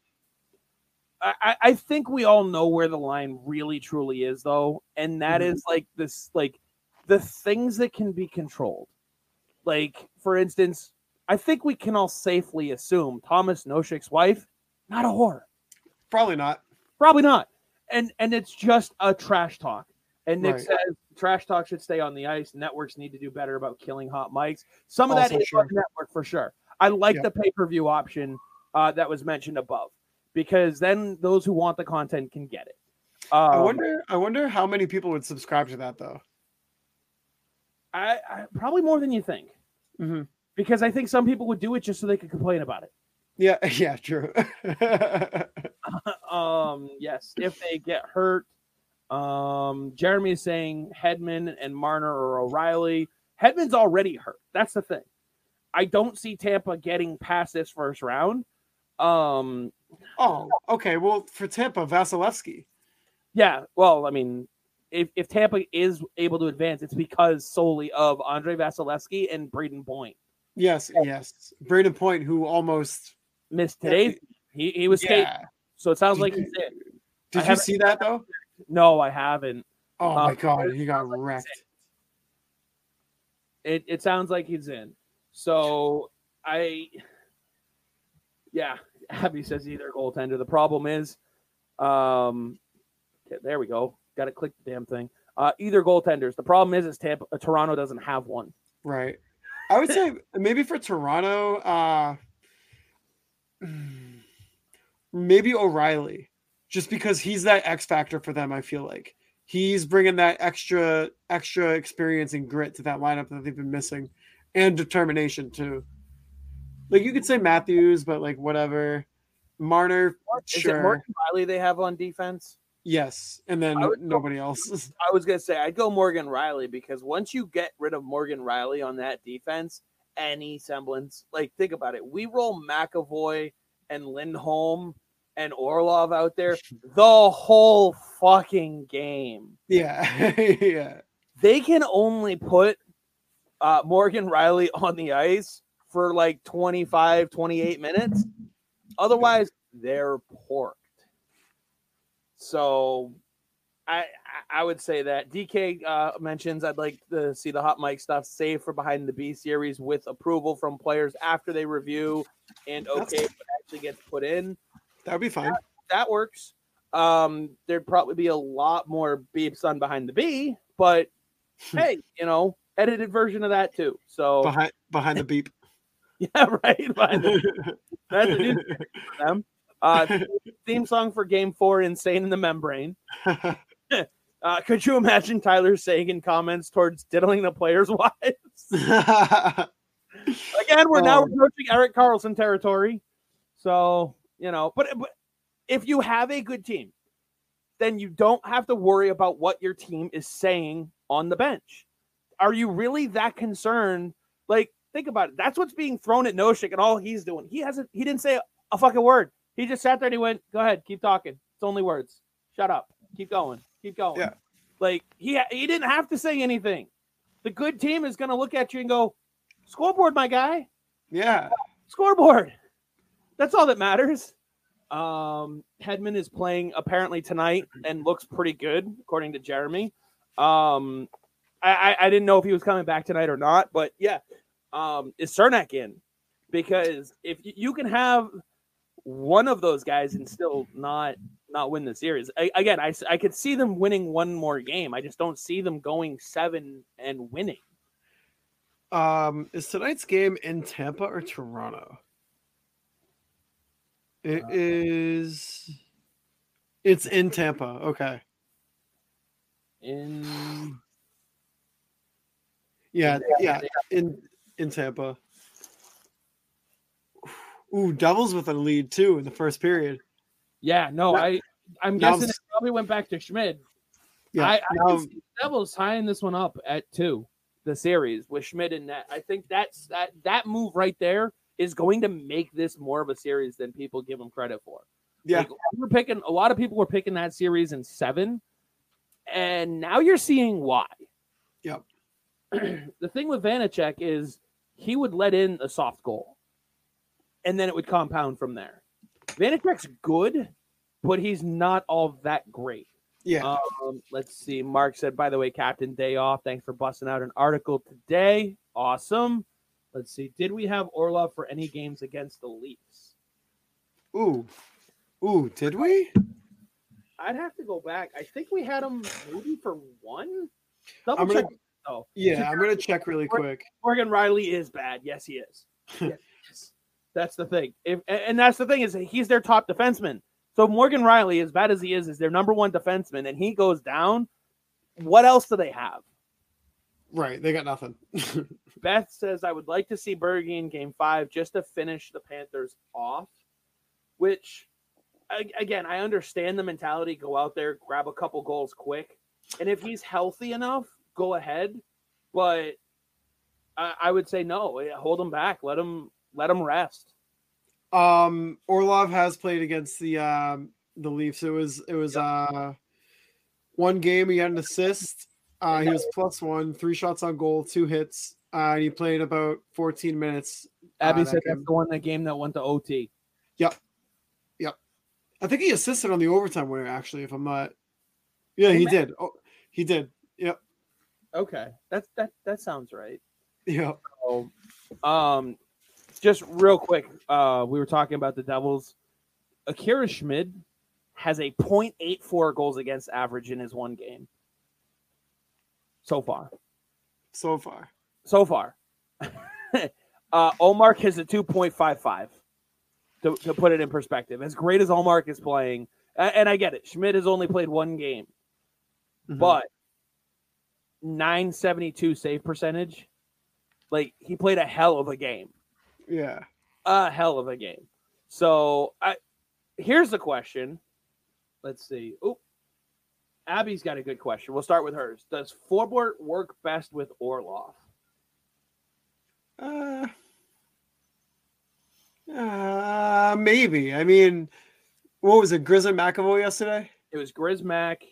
I, I- think we all know where the line really truly is though and that Mhm. is like this like the things that can be controlled like for instance i think we can all safely assume thomas noshik's wife not a whore Probably not. probably not and and it's just a trash talk and nick Right. says trash talk should stay on the ice networks need to do better about killing hot mics some of that Also is true. on network for sure i like Yeah. the pay-per-view option uh, that was mentioned above because then those who want the content can get it Um, I wonder. I wonder how many people would subscribe to that though. I, I probably more than you think Mm-hmm. because I think some people would do it just so they could complain about it. Yeah. Yeah. True. um, yes, if they get hurt. Um, Jeremy is saying Hedman and Marner or O'Reilly. Hedman's already hurt. That's the thing. I don't see Tampa getting past this first round. Um, oh. Okay. Well, for Tampa, Vasilevskiy. yeah, well, I mean, if, if Tampa is able to advance, it's because solely of Andrei Vasilevskiy and Brayden Point. Yes. Yes. Brayden Point, who almost. Missed today's. He, he was skating, so it sounds like he's it. Did you see that though? No, I haven't. Oh Uh, my god, he got wrecked. It it sounds like he's in. So I yeah, Abby says either goaltender. The problem is um there we go. Gotta click the damn thing. Uh either goaltenders. The problem is is Tampa uh, Toronto doesn't have one. Right. I would say maybe for Toronto, uh maybe O'Reilly, just because he's that X factor for them. I feel like he's bringing that extra extra experience and grit to that lineup that they've been missing, and determination too. Like you could say Matthews, but like whatever. Marner, Is sure. it Morgan Rielly they have on defense? yes, and then I would go- nobody else. I was gonna say I'd go Morgan Rielly because once you get rid of Morgan Rielly on that defense, any semblance, like think about it, we roll McAvoy and Lindholm and Orlov out there the whole fucking game. yeah, yeah. They can only put uh, Morgan Rielly on the ice for like 25, 28 minutes. Otherwise, they're porked. So I I- would say that DK uh, mentions I'd like to see the hot mic stuff saved for behind the B series with approval from players after they review and That's- okay what actually gets put in. That would be fine. That works. Um, there'd probably be a lot more beeps on behind the B, but hey, you know, edited version of that too. So Behind behind the beep. yeah, right. That's a new for them. Uh, theme song for Game Four: "Insane in the Membrane." Uh, could you imagine Tyler Sagan comments towards diddling the players' wives? Again, we're now Oh. approaching Erik Karlsson territory. So, you know, but, but if you have a good team, then you don't have to worry about what your team is saying on the bench. Are you really that concerned? Like, think about it. That's what's being thrown at Noshik, and all he's doing. He hasn't. He didn't say a fucking word. He just sat there and he went, "Go ahead, keep talking. It's only words. Shut up. Keep going. Keep going." Yeah. Like he he didn't have to say anything. The good team is going to look at you and go, "Scoreboard, my guy. yeah. Scoreboard. That's all that matters." Um, Hedman is playing apparently tonight and looks pretty good, according to Jeremy. Um, I, I, I didn't know if he was coming back tonight or not, but yeah, um, is Cernak in? Because if you, you can have one of those guys and still not not win the series, again, I, again, I, I could see them winning one more game. I just don't see them going seven and winning. Um, is tonight's game in Tampa or Toronto? It Uh, is. It's in Tampa. Okay. In Yeah. Yeah. In in Tampa. Ooh, Devils with a lead too in the first period. yeah, no, Now- I I'm guessing it probably went back to Schmid. Yeah. I, I now- can see the Devils tying this one up at two, the series with Schmid and that. I think that's that that move right there is going to make this more of a series than people give them credit for. yeah. Like, we're picking a lot of people were picking that series in seven, and now you're seeing why. Yep. the thing with Vanecek is he would let in a soft goal, and then it would compound from there. Vanecek's good, but he's not all that great. yeah. Um, let's see. Mark said, by the way, Captain Day off. Thanks for busting out an article today. Awesome. Let's see. Did we have Orlov for any games against the Leafs? Ooh. Ooh, did we? I'd have to go back. I think we had him maybe for one. Double I'm gonna- Oh, Yeah, I'm gonna check really quick. Morgan Rielly is bad. Yes, he is. Yes. That's the thing. If and and that's the thing is he's their top defenseman. So Morgan Rielly, as bad as he is, is their number one defenseman, and he goes down. What else do they have? Right, they got nothing. Beth says, I would like to see Bergie in game five just to finish the Panthers off, which, again, I understand the mentality go out there, grab a couple goals quick. And if he's healthy enough, go ahead. But I, I would say no, hold him back. Let him let him rest. Um, Orlov has played against the um the Leafs. It was it was uh one game he had an assist. Uh, he was plus one, three shots on goal, two hits. Uh, and he played about 14 minutes. Abby uh, said that's the one that game that went to OT. Yep. Yep. I think he assisted on the overtime winner, actually, if I'm not. Yeah, he did. Oh, he did. Yep. Okay. That's that that sounds right. Yeah. So, um just real quick, uh, we were talking about the Devils. Akira Schmid has a 0.84 goals against average in his one game so far. So far. So far. uh, Ullmark has a 2.55 to, to put it in perspective. As great as Ullmark is playing, and I get it, Schmid has only played one game, mm-hmm. but 972 save percentage. Like he played a hell of a game. Yeah. A hell of a game. So I here's the question. Let's see. Oh, Abby's got a good question. We'll start with hers. Does Forbort work best with Orlov? Uh, uh maybe. I mean, what was it? Grizz and McAvoy yesterday? It was Grizz Mac,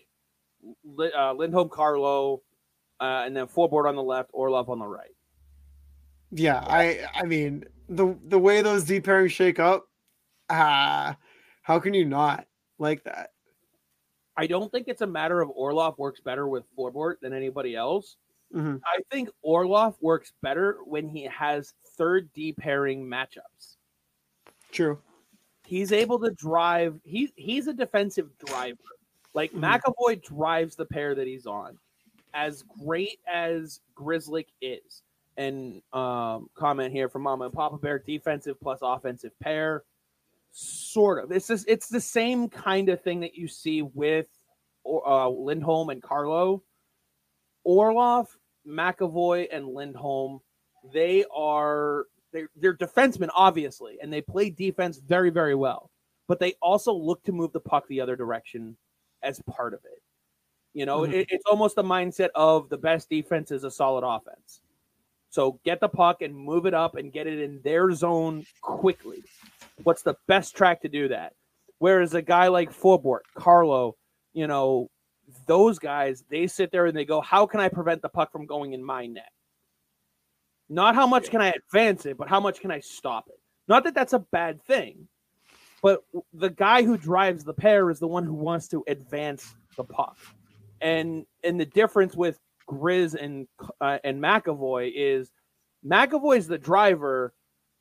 uh, Lindholm Carlo, uh, and then Forbort on the left, Orlov on the right. Yeah, I I mean the the way those deep pairings shake up, ah, uh, how can you not like that? I don't think it's a matter of Orlov works better with Forbort than anybody else. Mm-hmm. I think Orlov works better when he has third D pairing matchups. True. He's able to drive. He he's a defensive driver. Like mm-hmm. McAvoy drives the pair that he's on. As great as Grzelcyk is, and um, comment here from Mama and Papa Bear: defensive plus offensive pair. Sort of. It's just, it's the same kind of thing that you see with uh, Lindholm and Carlo. Orlov, McAvoy, and Lindholm. They are they're, they're defensemen, obviously, and they play defense very, very well. But they also look to move the puck the other direction as part of it. You know, mm-hmm. it, it's almost the mindset of the best defense is a solid offense. So get the puck and move it up and get it in their zone quickly. What's the best track to do that? Whereas a guy like Forbort, Carlo, you know, those guys, they sit there and they go, How can I prevent the puck from going in my net? Not how much can I advance it, but how much can I stop it? Not that that's a bad thing, but the guy who drives the pair is the one who wants to advance the puck. And and the difference with Grizz and uh, and McAvoy is McAvoy is the driver,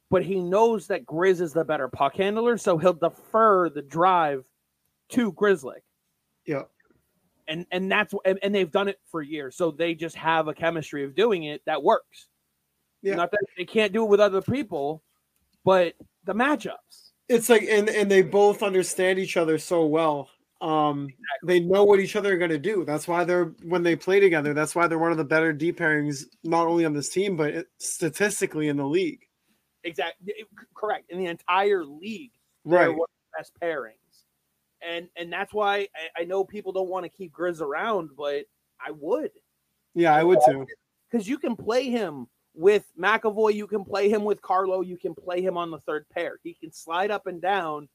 but he knows that Grizz is the better puck handler, so he'll defer the drive to Grzelcyk. Yeah. And and that's and, and they've done it for years. So they just have a chemistry of doing it that works. Yeah. Not that they can't do it with other people, but the matchups. It's like and and they both understand each other so well. Um, they know what each other are going to do. That's why they're when they play together. That's why they're one of the better deep pairings, not only on this team but statistically in the league. Exactly, correct. In the entire league, right? One of the best pairings, and and that's why I, I know people don't want to keep Grizz around, but I would. Yeah, I would too. Because you can play him with McAvoy, you can play him with Carlo, you can play him on the third pair. He can slide up and down.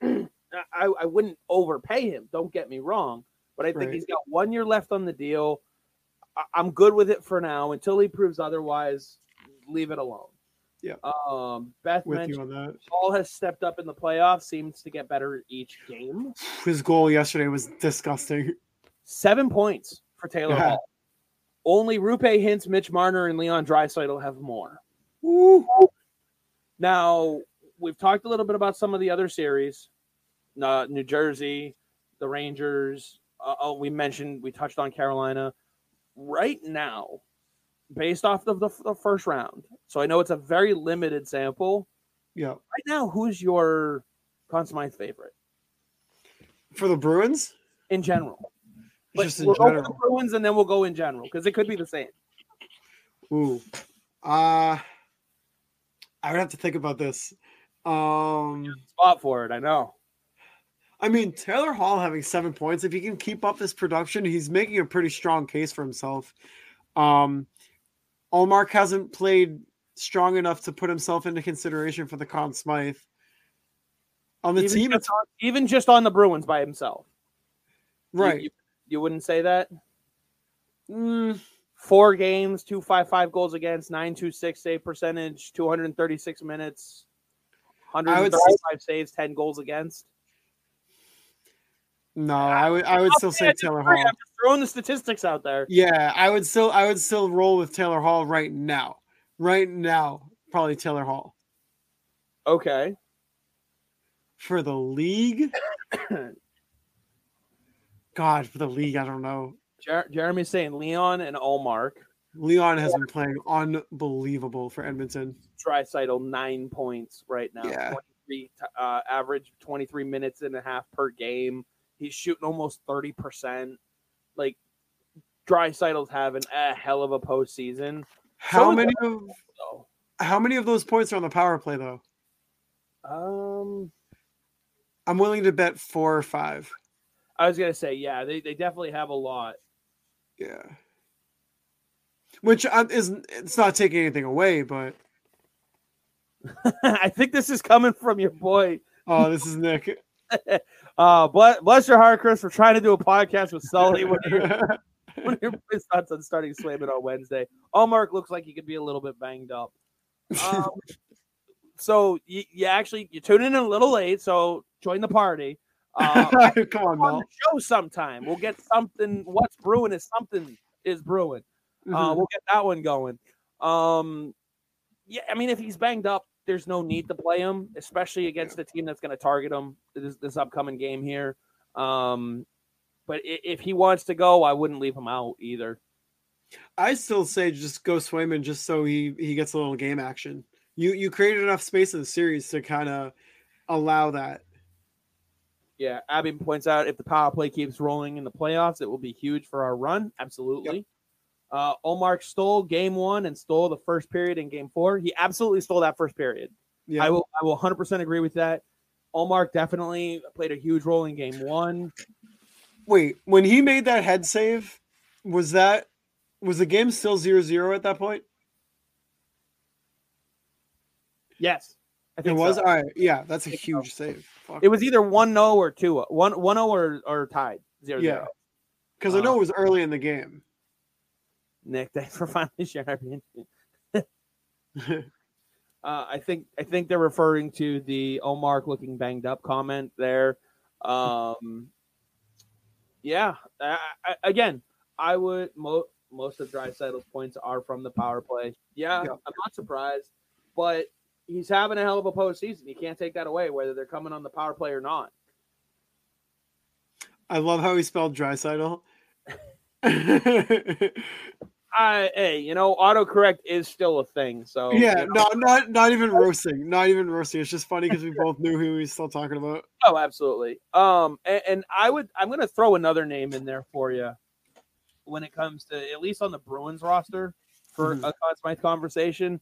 I, I wouldn't overpay him. Don't get me wrong, but I think right. he's got one year left on the deal. I, am good with it for now until he proves otherwise. Leave it alone. Yeah. Um, Beth with mentioned you on that. Paul has stepped up in the playoffs. Seems to get better each game. His goal yesterday was disgusting. Seven points for Taylor yeah. Hall. Only Roope Hintz, Mitch Marner, and Leon Draisaitl have more. Woo. Now we've talked a little bit about some of the other series uh, New Jersey, the Rangers. Uh, oh, we mentioned we touched on Carolina. Right now, based off of the, the first round, so I know it's a very limited sample. Yeah. Right now, who's your Conn Smythe favorite? For the Bruins? In general. But Just in we'll go the. Bruins and then we'll go in general because it could be the same. Ooh. Uh I would have to think about this. Um Spot for it, I know. I mean Taylor Hall having seven points, if he can keep up this production, he's making a pretty strong case for himself. Um Ullmark hasn't played strong enough to put himself into consideration for the Conn Smythe. On the even, team, just on, even just on the Bruins by himself. Right. You, you wouldn't say that? Mm, Four games, two five five goals against, nine two six save percentage, two hundred and thirty six minutes, hundred I and would thirty five saves, ten goals against. No, I would I would still say Taylor Hall. I'm just throwing the statistics out there. Yeah, I would still I would still roll with Taylor Hall right now. Right now, probably Taylor Hall. Okay. For the league? God, for the league, I don't know. Jer- Jeremy's saying Leon and Ullmark. Leon has been playing unbelievable for Edmonton. Draisaitl nine points right now. Yeah. 23 uh, average 23 minutes and a half per game. He's shooting almost 30%. Like Draisaitl's having a hell of a postseason. How is many of So how many of those points are on the power play though? um I'm willing to bet four or five. I was gonna say, yeah, they, they definitely have a lot. Yeah. Which uh, is it's not taking anything away, but I think this is coming from your boy. oh, this is Nick. Uh bless, bless your heart, Chris, for trying to do a podcast with Sully when you're when you're pissed on starting slamming on Wednesday. Ullmark looks like he could be a little bit banged up. Um, so you, you actually you tuned in a little late, so join the party. Uh, Come on, on show sometime. We'll get something. What's brewing is something is brewing. Uh, Mhm. we'll get that one going. Um, yeah, I mean, if he's banged up, there's no need to play him, especially against a team that's going to target him this, this upcoming game here. Um, but if he wants to go, I wouldn't leave him out either. I still say just go Swayman just so he he gets a little game action. You you created enough space in the series to kind of allow that. Yeah, Abby points out if the power play keeps rolling in the playoffs, it will be huge for our run. Absolutely. Uh, Omar stole game one and stole the first period in game four. He absolutely stole that first period. Yeah. I will I will 100% agree with that. Omar definitely played a huge role in game one. Wait, when he made that head save, was that was the game still 0-0 at that point? Yes. I It was so. all right. Yeah, that's a think so. huge save. It was either 1 0 or 2 1 1 0 or, or tied 0 Yeah. 0. because I know it was early in the game. Nick, thanks for finally sharing. Uh, I think I think they're referring to the Omar looking banged up comment there. Um, yeah, I, I, again, I would mo- most of Draisaitl's points are from the power play. Yeah, Yeah. I'm not surprised, but he's having a hell of a postseason. You can't take that away, whether they're coming on the power play or not. I love how he spelled Drysidle. I, hey, you know, autocorrect is still a thing. So yeah, you know- no, not not even roasting, not even roasting. It's just funny because we both knew who he was still talking about. Oh, absolutely. Um, and, and I would, I'm going to throw another name in there for you when it comes to at least on the Bruins roster for Mhm. a Conn conversation.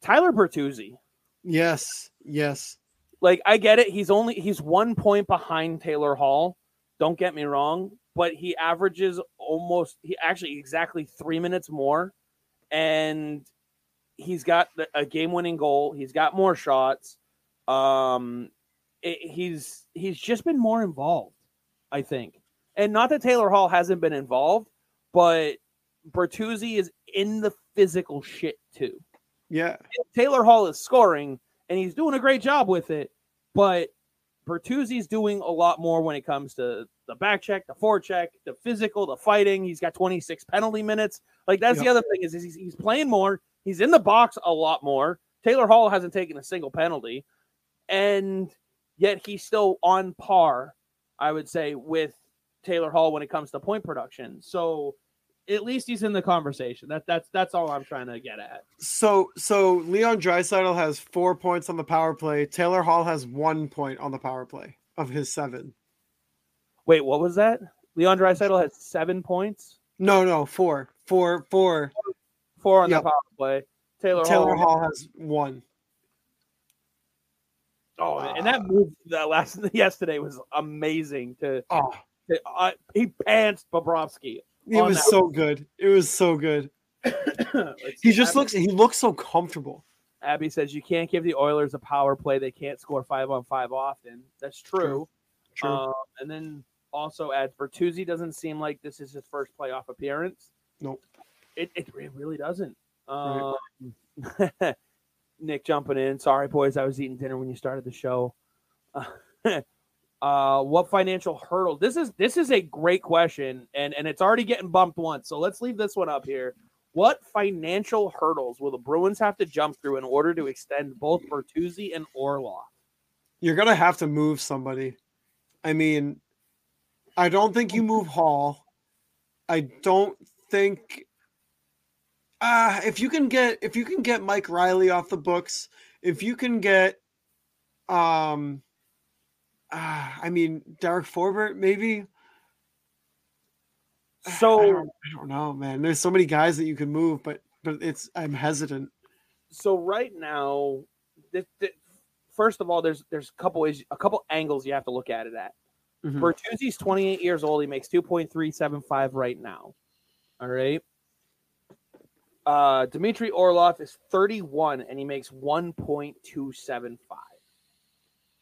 Tyler Bertuzzi. Yes, yes. Like, I get it. He's only he's one point behind Taylor Hall. Don't get me wrong, but he averages almost he actually exactly three minutes more, and he's got a game-winning goal. He's got more shots. Um, it, he's he's just been more involved, I think, and not that Taylor Hall hasn't been involved, but Bertuzzi is in the physical shit too. Yeah. Taylor Hall is scoring and he's doing a great job with it, but Bertuzzi's doing a lot more when it comes to the back check, the forecheck, the physical, the fighting. He's got 26 penalty minutes. Like that's the other thing is, is he's, he's playing more. He's in the box a lot more. Taylor Hall hasn't taken a single penalty, and yet he's still on par, I would say, with Taylor Hall when it comes to point production. So at least he's in the conversation. That that's that's all I'm trying to get at. So so Leon Draisaitl has four points on the power play. Taylor Hall has one point on the power play of his seven. Wait, what was that? Leon Draisaitl has seven points, No, no, four, four, four. four on Yep. the power play. Taylor, Taylor Hall. Hall has one. Oh, and that move that last yesterday was amazing. To, Oh, to uh, he pants Bobrovsky. It was that so good. It was so good. He just Abby- looks. He looks so comfortable. Abby says you can't give the Oilers a power play. They can't score five on five often. That's true. True. Um, and then also adds Bertuzzi doesn't seem like this is his first playoff appearance. Nope. It it, it really doesn't. Um, Nick jumping in. Sorry, boys. I was eating dinner when you started the show. uh, what financial hurdle? This is this is a great question, and and it's already getting bumped once. So let's leave this one up here. What financial hurdles will the Bruins have to jump through in order to extend both Bertuzzi and Orlov? You're gonna have to move somebody. I mean, I don't think you move Hall. I don't think. Uh, if you can get if you can get Mike Reilly off the books, if you can get, um, uh, I mean Derek Forbort maybe. I So don't, I don't know, man. There's so many guys that you can move, but but it's I'm hesitant. so right now, th- th- first of all, there's there's a couple ways, a couple angles you have to look at it at. Mhm. Bertuzzi's 28 years old. He makes 2.375 right now. All right. Uh, Dmitry Orlov is 31 and he makes 1.275.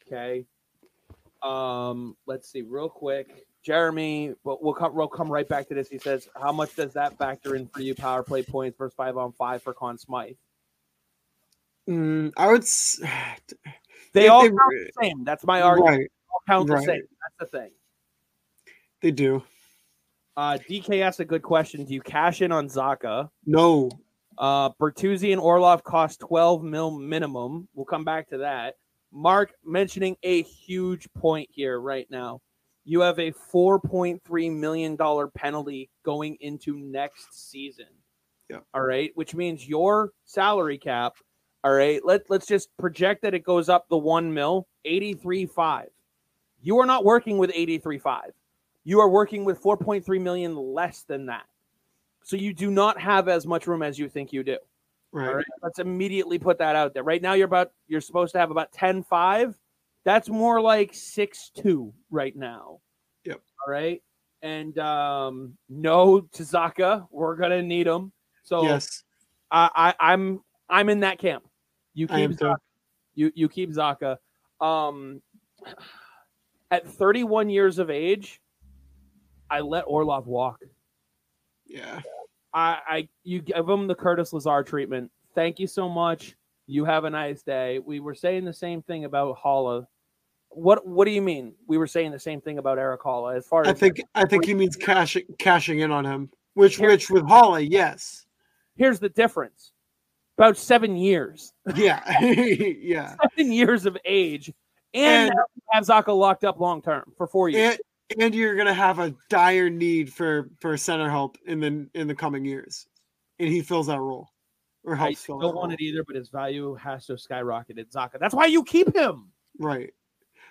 Okay. Um, let's see real quick. Jeremy, but we'll come we'll come right back to this. He says, How much does that factor in for you? Power play points versus five on five for Conn Smythe. Mm, I would. s- They all they- count the same. That's my argument. Right, count the right. same. That's the thing. they do. Uh, DK asked a good question. Do you cash in on Zacha? No, Uh, Bertuzzi and Orlov cost 12 mil minimum. We'll come back to that. Mark mentioning a huge point here right now. You have a $4.3 million penalty going into next season. Yeah. All right. Which means your salary cap, all right, let, let's just project that it goes up the one mil, 83.5. You are not working with 83.5. You are working with 4.3 million less than that. So you do not have as much room as you think you do. Right. All right. Let's immediately put that out there. Right now you're about you're supposed to have about 10 5. That's more like 6 2 right now. Yep. All right. And um no Tazaka. We're gonna need him. So Yes, I, I I'm I'm in that camp. You keep. Zacha. You you keep Zacha. Um at 31 years of age, I let Orlov walk. Yeah. I, I you give him the Curtis Lazar treatment. Thank you so much. You have a nice day. We were saying the same thing about Haula. What what do you mean? We were saying the same thing about Erik Haula as far as I think I think he means cashing cashing in on him. Which which with Haula, yes. here's the difference. About seven years. Yeah. yeah. Seven years of age. And, And- have Zacha locked up long term for four years. And and you're gonna have a dire need for for center help in the in the coming years. And he fills that role. Or I helps fill don't want role. it either, but his value has to have skyrocketed. Zacha. That's why you keep him. Right.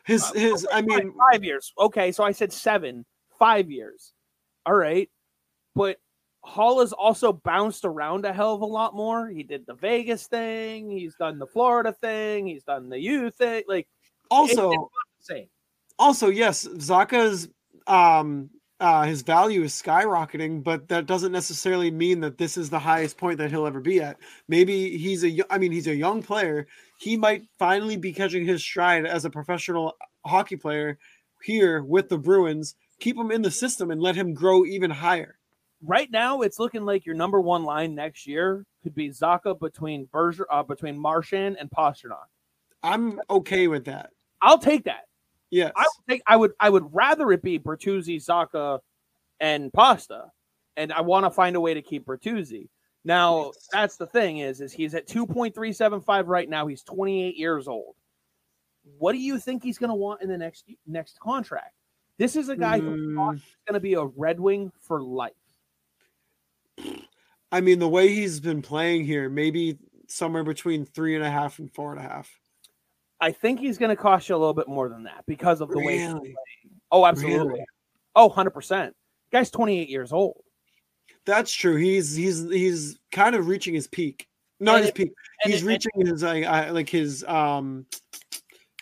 His Uh, his I mean five years. Okay, so I said seven, five years. All right, but Hall has also bounced around a hell of a lot more. He did the Vegas thing. He's done the Florida thing. He's done the U thing. Like also it's not the same. Also yes zacha's um uh his value is skyrocketing but that doesn't necessarily mean that this is the highest point that he'll ever be at. Maybe he's a, I mean he's a young player. He might finally be catching his stride as a professional hockey player here with the bruins. Keep him in the system and let him grow even higher. Right now, it's looking like your number one line next year could be Zacha between Berger, uh, between Marchand and Pastrnak. i'm okay with that. I'll take that. Yes I would think I would I would rather it be Bertuzzi, Zacha, and Pasta, and I want to find a way to keep Bertuzzi. Now Yes. that's the thing is is he's at two point three seven five right now. He's twenty eight years old. What do you think he's going to want in the next next contract? This is a guy who's Mm, going to be a Red Wing for life. i mean the way he's been playing here maybe somewhere between three and a half and four and a half I think he's going to cost you a little bit more than that because of the way. He's Really? playing. Oh, absolutely. Really? Oh, 100%. Guy's 28 years old. That's true. He's he's he's kind of reaching his peak. Not And his it- peak. He's it- reaching his like I, like his um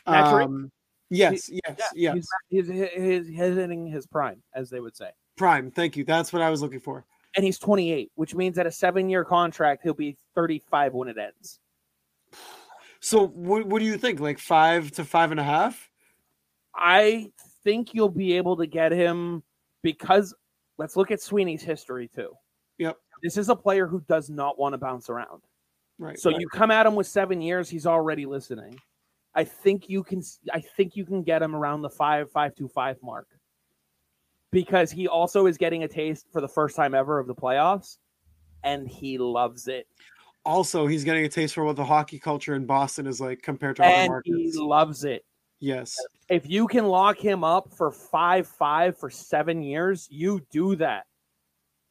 um yes, yes, Yeah, yes. He's, he's, he's, he's hitting his prime, as they would say. Prime. Thank you. That's what I was looking for. And he's 28, which means at a seven year contract, he'll be 35 when it ends. So what what do you think? Like five to five and a half? I think you'll be able to get him because let's look at Sweeney's history too. Yep. This is a player who does not want to bounce around. Right. So right. you come at him with seven years, he's already listening. I think you can. I think you can get him around the five five two five mark because he also is getting a taste for the first time ever of the playoffs, and he loves it. Also he's getting a taste for what the hockey culture in Boston is like compared to other And he markets. loves it. Yes. If you can lock him up for five five for seven years, you do that.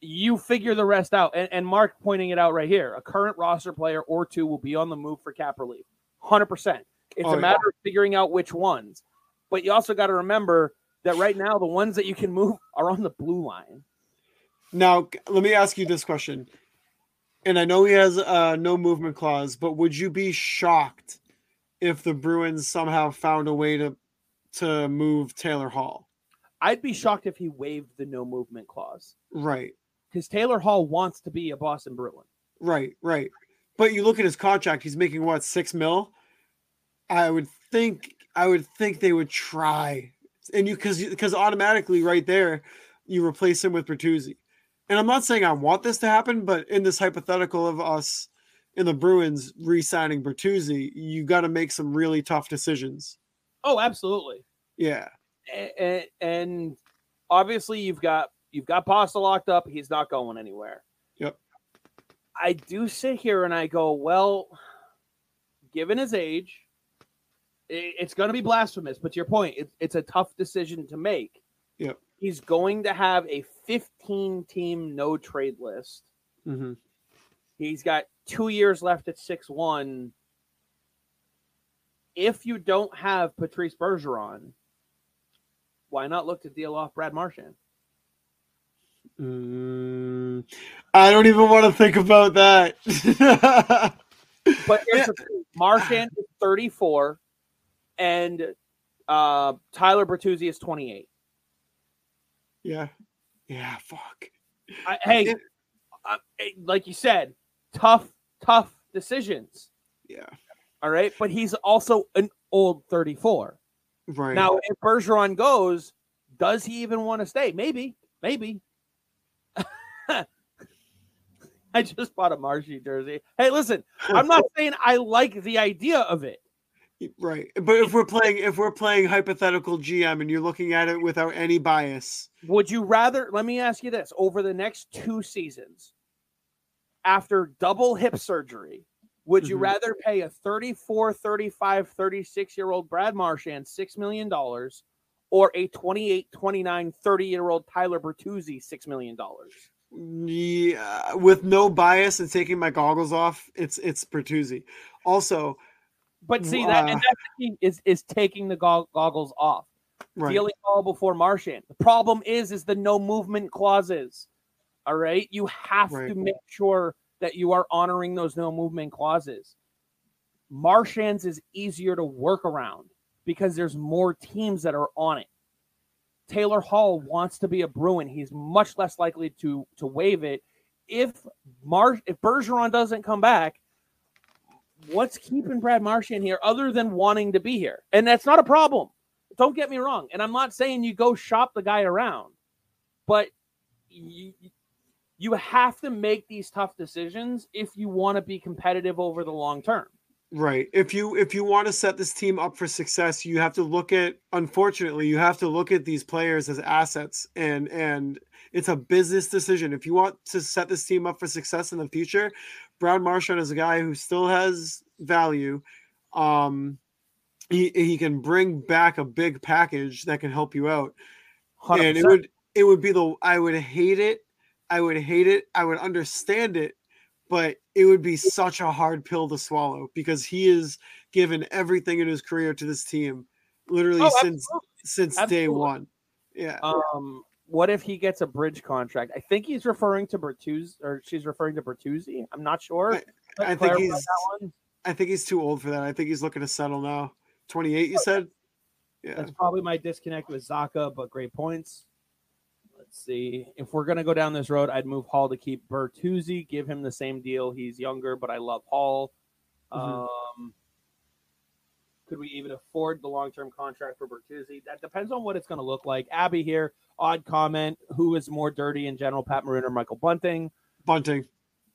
You figure the rest out. And, and Mark pointing it out right here: a current roster player or two will be on the move for cap relief. Hundred percent. It's Oh, a yeah. matter of figuring out which ones. But you also got to remember that right now the ones that you can move are on the blue line. Now, let me ask you this question. And I know he has a no movement clause, but would you be shocked if the Bruins somehow found a way to to move Taylor Hall? I'd be shocked if he waived the no movement clause Right. because Taylor Hall wants to be a Boston Bruin. Right, right. But you look at his contract, he's making what, 6 mil? I would think I would think they would try. And you cuz because automatically right there you replace him with Bertuzzi. And I'm not saying I want this to happen, but in this hypothetical of us in the Bruins re-signing Bertuzzi, you got to make some really tough decisions. Oh, absolutely. Yeah. and, and obviously you've got you've got Pasta locked up. He's not going anywhere. Yep. I do sit here and I go, well, given his age, it's going to be blasphemous. But to your point, it's it's a tough decision to make. Yep. He's going to have a 15 team no trade list. hmm He's got two years left at six one. If you don't have Patrice Bergeron, why not look to deal off Brad Marchand? Mm, I don't even want to think about that. But here's. Marchand is 34 and uh, Tyler Bertuzzi is 28. Yeah. Yeah, fuck. I, hey, eh, like you said, tough, tough decisions. Yeah. All right. But he's also an old 34. Right. Now, if Bergeron goes, does he even want to stay? Maybe. Maybe. I just bought a Marshy jersey. Hey, listen, I'm not saying I like the idea of it. Right. But if we're playing if we're playing hypothetical GM and you're looking at it without any bias, Would you rather, let me ask you this, over the next two seasons, after double hip surgery, would you Mhm. rather pay a 34, 35, 36 year old Brad Marchand $6 million or a 28, 29, 30 year old Tyler Bertuzzi $6 million? yeah, with no bias and taking my goggles off, it's it's Bertuzzi. Also, But see, that, and Uh, that's the key is, is taking the gog- goggles off. right. dealing all before Marchand. The problem is, is the no movement clauses. All right, you have Right. to make sure that you are honoring those no movement clauses. Marchand's is easier to work around because there's more teams that are on it. Taylor Hall wants to be a Bruin. He's much less likely to to waive it. If Mar if Bergeron doesn't come back, what's keeping Brad Marchand here other than wanting to be here? And that's not a problem. Don't get me wrong. And I'm not saying you go shop the guy around, but you, you have to make these tough decisions if you want to be competitive over the long term. Right. If you if you want to set this team up for success, you have to look at unfortunately, you have to look at these players as assets and and it's a business decision. If you want to set this team up for success in the future, Brad Marchand is a guy who still has value. Um he, he can bring back a big package that can help you out. 100%. And it would it would be the I would hate it. I would hate it. I would understand it, but it would be such a hard pill to swallow because he has given everything in his career to this team, literally Oh, since absolutely. since day one. Yeah. Um, what if he gets a bridge contract? I think he's referring to Bertuzzi, or she's referring to Bertuzzi. I'm not sure. I- I think he's- I think he's too old for that. I think he's looking to settle now. 28, you said? Yeah. That's probably my disconnect with Zacha, but great points. Let's see. If we're gonna go down this road, I'd move Hall to keep Bertuzzi, give him the same deal. He's younger, but I love Hall. Mhm. Um, could we even afford the long-term contract for Bertuzzi? That depends on what it's going to look like. Abby here, odd comment. Who is more dirty in general, Pat Maroon or Michael Bunting? Bunting.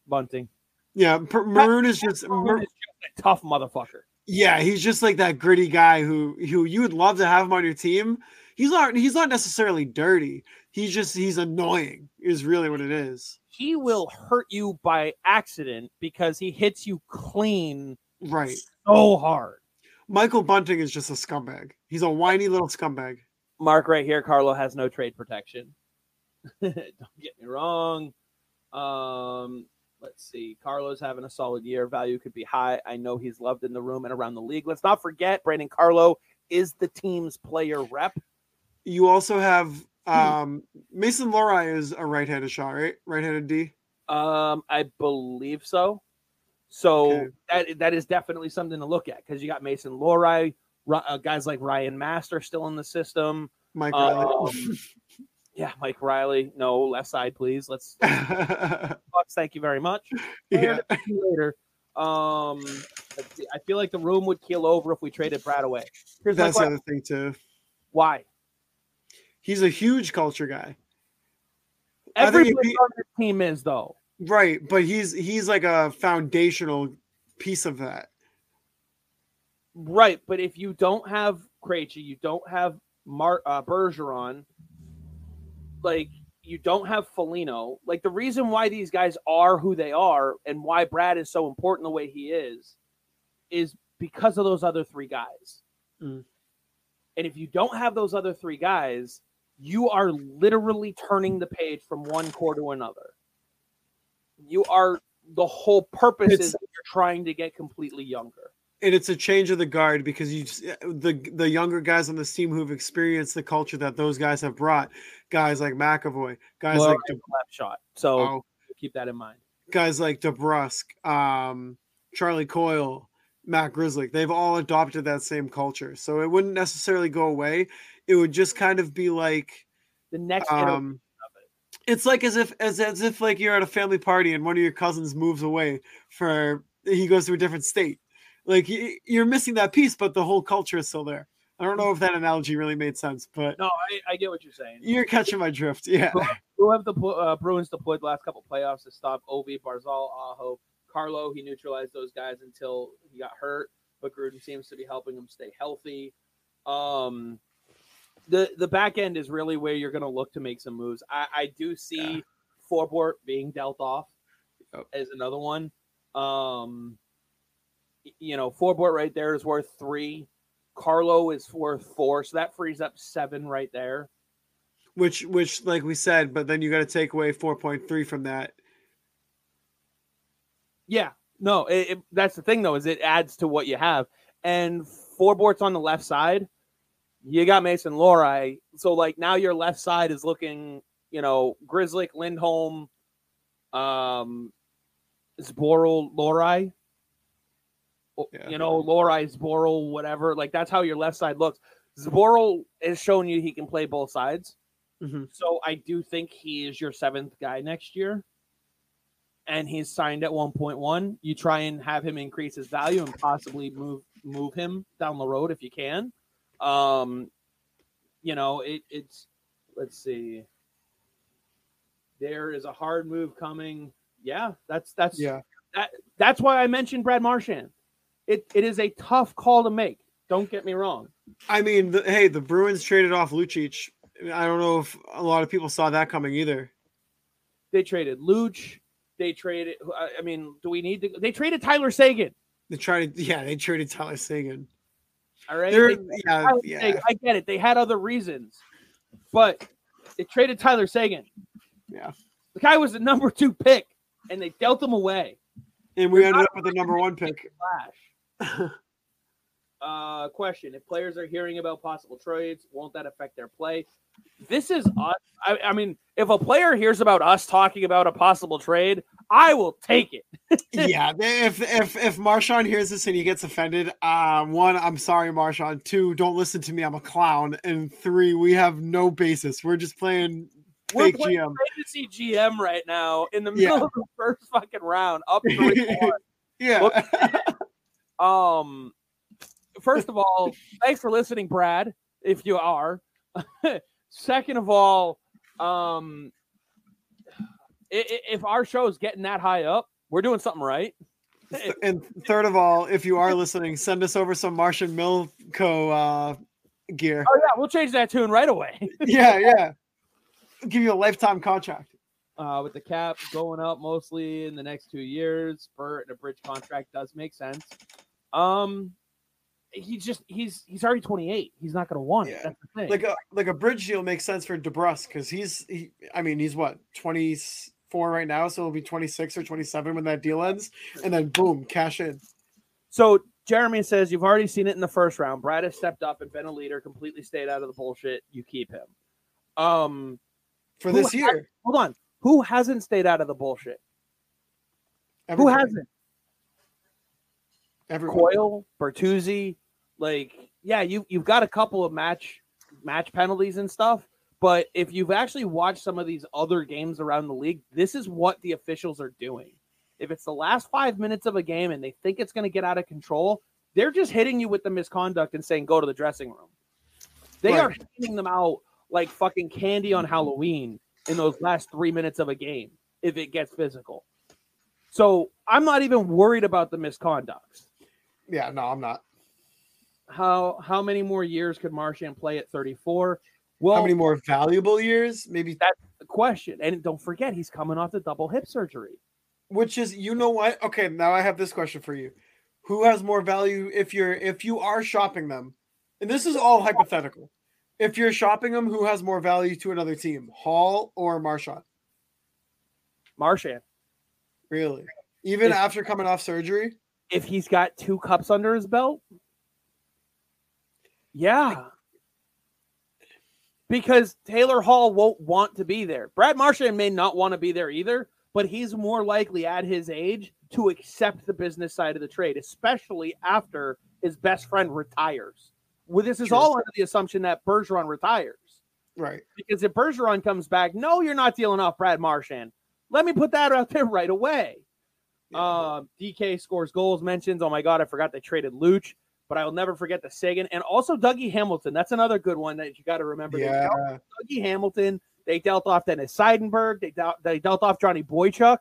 Bunting. Yeah. Per- Maroon is just. Maroon Mar- is just a tough motherfucker. yeah, he's just like that gritty guy who who you would love to have him on your team. He's not he's not necessarily dirty. He's just he's annoying is really what it is. He will hurt you by accident because he hits you clean Right. so hard. Michael Bunting is just a scumbag. He's a whiny little scumbag. Mark right here, Carlo has no trade protection. Don't get me wrong. Um, let's see. Carlo's having a solid year. Value could be high. I know he's loved in the room and around the league. Let's not forget Brandon Carlo is the team's player rep. You also have um Mason Lohrei is a right-handed shot, right? Right-handed D. Um, I believe so. So Okay. that that is definitely something to look at because you got Mason Lohrei, uh, guys like Ryan Master still in the system. Mike Um, yeah, Mike Reilly. No, left side, please. Let's Bucks, thank you very much. yeah. You later. Um. I feel like the room would keel over if we traded Brad away. Here's That's the other thing too. Why? He's a huge culture guy. Everybody he- on this team is though. Right, but he's he's like a foundational piece of that. Right, but if you don't have Krejci, you don't have Mar- uh, Bergeron, like you don't have Foligno. Like the reason why these guys are who they are and why Brad is so important the way he is, is because of those other three guys. Mm. And if you don't have those other three guys, you are literally turning the page from one core to another. You are the whole purpose It's- is you're trying to get completely younger. And it's a change of the guard because you just, the the younger guys on this team who've experienced the culture that those guys have brought, guys like McAvoy, guys Well, like it's a left shot. So oh, keep that in mind. guys like DeBrusk, um, Charlie Coyle, Matt Grzelcyk, they've all adopted that same culture. So it wouldn't necessarily go away. It would just kind of be like The next um. It's like as if as, as if like you're at a family party and one of your cousins moves away for he goes to a different state like you're missing that piece but the whole culture is still there i don't know if that analogy really made sense but No, I, I get what you're saying. you're catching my drift yeah Who have the uh, Bruins deployed the last couple playoffs to stop Ovi, Barzal, Aho, Carlo? He neutralized those guys until he got hurt, but Gruden seems to be helping him stay healthy. Um, the the back end is really where you're going to look to make some moves. I, I do see Yeah. Forbort being dealt off Yep. as another one. Um, you know, Forbort right there is worth three. Carlo is worth four, so that frees up seven right there. which which like we said but then you got to take away 4.3 from that Yeah, no, it, it- that's the thing though is it adds to what you have. And Forbort's on the left side, you got Mason Lohrei. So like now your left side is looking, you know, Grzelcyk, Lindholm, um, Zboril, Lohrei. Yeah. You know, Lohrei, Zboril, whatever. Like that's how your left side looks. Zboril has shown you he can play both sides. Mhm. So I do think he is your seventh guy next year. And he's signed at 1.1. You try and have him increase his value and possibly move move him down the road if you can. Um, you know, it, it's let's see. There is a hard move coming. Yeah, that's that's yeah that that's why I mentioned Brad Marchand. It it is a tough call to make. Don't get me wrong. i mean the, hey the bruins traded off lucic i don't know if a lot of people saw that coming either They traded Luch. They traded. I I mean, do we need to? They traded Tyler Seguin. they tried yeah they traded tyler seguin All right. They're, yeah Tyler yeah I get it. They had other reasons, but they traded Tyler Seguin. Yeah. The guy was the number two pick, and they dealt him away. and we They're ended up with the number one pick Flash. Uh, question: If players are hearing about possible trades, won't that affect their play? This is us. I, I mean, if a player hears about us talking about a possible trade, I will take it. yeah, if if if Marchand hears this and he gets offended, uh, one, I'm sorry, Marchand. Two, don't listen to me. I'm a clown. And three, we have no basis. We're just playing We're playing GM. fantasy GM right now in the middle Yeah. of the first fucking round, up three one. Yeah, Um, first of all, thanks for listening, Brad. If you are, second of all, um, if our show is getting that high up, we're doing something right. and third of all, if you are listening, send us over some Martian Milko uh, gear. Oh yeah, we'll change that tune right away. Yeah, yeah. Give you a lifetime contract. Uh, with the cap going up mostly in the next two years, Burt and a bridge contract does make sense. Um, he just he's he's already 28. He's not going to want it. Yeah. That's the thing. Like a like a bridge deal makes sense for DeBrusk because he's he. I mean, he's what twenty four right now, so he'll be twenty six or twenty seven when that deal ends, and then boom, cash in. So Jeremy says you've already seen it in the first round. Brad has stepped up and been a leader, completely stayed out of the bullshit. You keep him. Um, for this has- year. hold on. Who hasn't stayed out of the bullshit? Who hasn't? Everyone. Coyle, Bertuzzi, like yeah, you you've got a couple of match match penalties and stuff. But if you've actually watched some of these other games around the league, this is what the officials are doing. If it's the last five minutes of a game and they think it's going to get out of control, they're just hitting you with the misconduct and saying, go to the dressing room. They are Right. handing them out like fucking candy on Halloween in those last three minutes of a game if it gets physical. So I'm not even worried about the misconducts. Yeah, no, I'm not. How how many more years could Marchand play at 34? Well, How many more valuable years? Maybe that's the question, and don't forget he's coming off the double hip surgery. which is you know what? Okay, now I have this question for you. Who has more value if you're if you are shopping them? And this is all hypothetical. If you're shopping them, who has more value to another team? Hall or Marchand? Marchand, Really? Even If- after coming off surgery? if he's got two cups under his belt, yeah. Because Taylor Hall won't want to be there. Brad Marchand may not want to be there either, but he's more likely at his age to accept the business side of the trade, especially after his best friend retires. Well, this is True. all under the assumption that Bergeron retires. Right. Because if Bergeron comes back, no, you're not dealing off Brad Marchand. Let me put that out there right away. Um, DK scores goals, mentions. Oh my God, I forgot they traded Luch, but I will never forget the Seguin and also Dougie Hamilton. That's another good one that you got to remember. Yeah. Dougie Hamilton. They dealt off Dennis Seidenberg. They dealt, they dealt off Johnny Boychuk.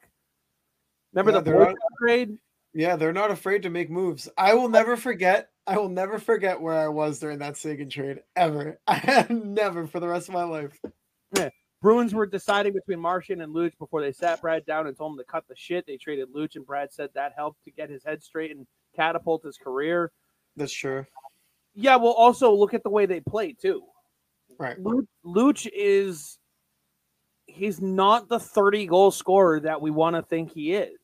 Remember Yeah, the Boychuk not- trade? Yeah, they're not afraid to make moves. I will never forget. I will never forget where I was during that Seguin trade ever. I never for the rest of my life. Bruins were deciding between Marchand and Luch before they sat Brad down and told him to cut the shit. They traded Luch, and Brad said that helped to get his head straight and catapult his career. That's true. Yeah, well, also look at the way they play too. Right. Luch, is he's not the 30 goal scorer that we want to think he is.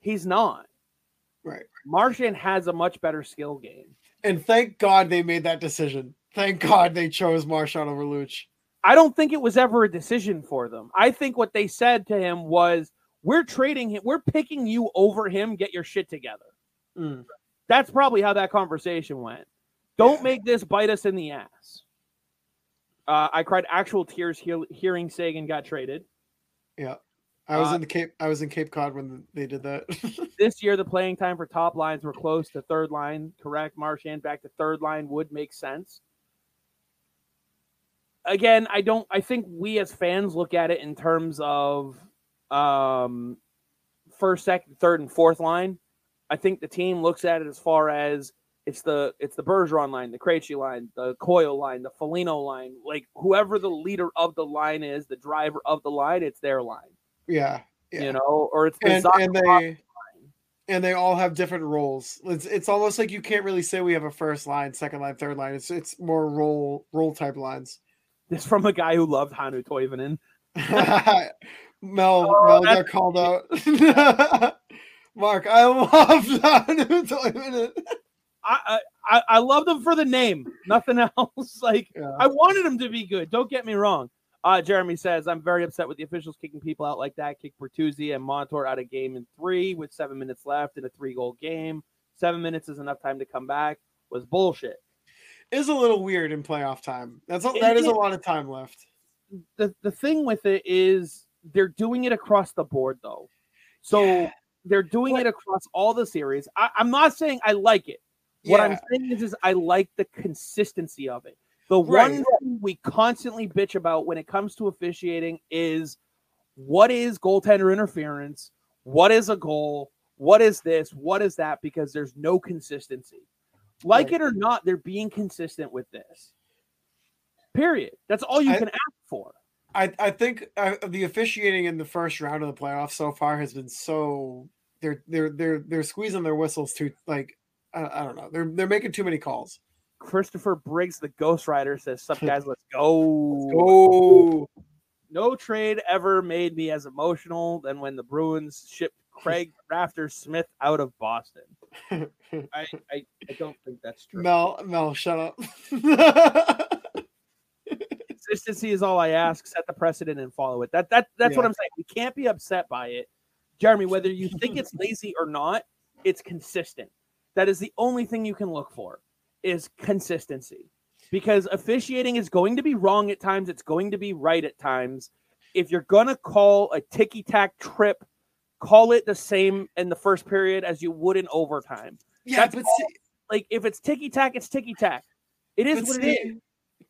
He's not. Right. Marchand has a much better skill game. And thank God they made that decision. Thank God they chose Marchand over Luch. I don't think it was ever a decision for them. I think what they said to him was, "We're trading him. We're picking you over him. Get your shit together." Mm. That's probably how that conversation went. Don't Yeah. make this bite us in the ass. Uh, I cried actual tears hear, hearing Seguin got traded. Yeah. I was Uh, in the Cape I was in Cape Cod when they did that. This year, the playing time for top lines were close to third line. Correct. Marchand back to third line would make sense. Again, I don't. I think we as fans look at it in terms of um, first, second, third, and fourth line. I think the team looks at it as far as it's the it's the Bergeron line, the Krejci line, the Coyle line, the Foligno line. Like whoever the leader of the line is, the driver of the line, it's their line. yeah. Yeah. You know, or it's the and, and they and they all have different roles. It's it's almost like you can't really say we have a first line, second line, third line. It's it's more role role type lines. This from a guy who loved Hannu Toivonen. Mel Oh, Mel got called out. Mark, I love that. I, I I, I love them for the name, nothing else. like Yeah. I wanted them to be good. Don't get me wrong. Uh, Jeremy says I'm very upset with the officials kicking people out like that. Kick Bertuzzi and Montour out of game in three with seven minutes left in a three goal game. Seven minutes is enough time to come back. Was bullshit. is a little weird in playoff time. That's a, It that is a lot of time left. the the thing with it is they're doing it across the board though. So Yeah. They're doing What- it across all the series. I, I'm not saying I like it. What I'm saying is, is I like the consistency of it. The Right. one thing we constantly bitch about when it comes to officiating is what is goaltender interference? What is a goal? What is this? What is that? Because there's no consistency. Like Right. it or not, they're being consistent with this. Period. That's all you I- can ask for. I I think uh, the officiating in the first round of the playoffs so far has been so they're they're they're they're squeezing their whistles too like I, I don't know they're they're making too many calls. Christopher Briggs, the Ghost Rider, says, "Sup guys, let's go." Oh, No trade ever made me as emotional than when the Bruins shipped Craig Rafter Smith out of Boston. I, I, I don't think that's true. Mel Mel, shut up. Consistency is all I ask. Set the precedent and follow it. That that that's what I'm saying. We can't be upset by it, Jeremy. Whether you think it's lazy or not, it's consistent. That is the only thing you can look for is consistency. Because officiating is going to be wrong at times. It's going to be right at times. If you're gonna call a ticky tack trip, call it the same in the first period as you would in overtime. yeah, That's but all- see, Like if it's ticky tack, it's ticky tack. It is what see, it is.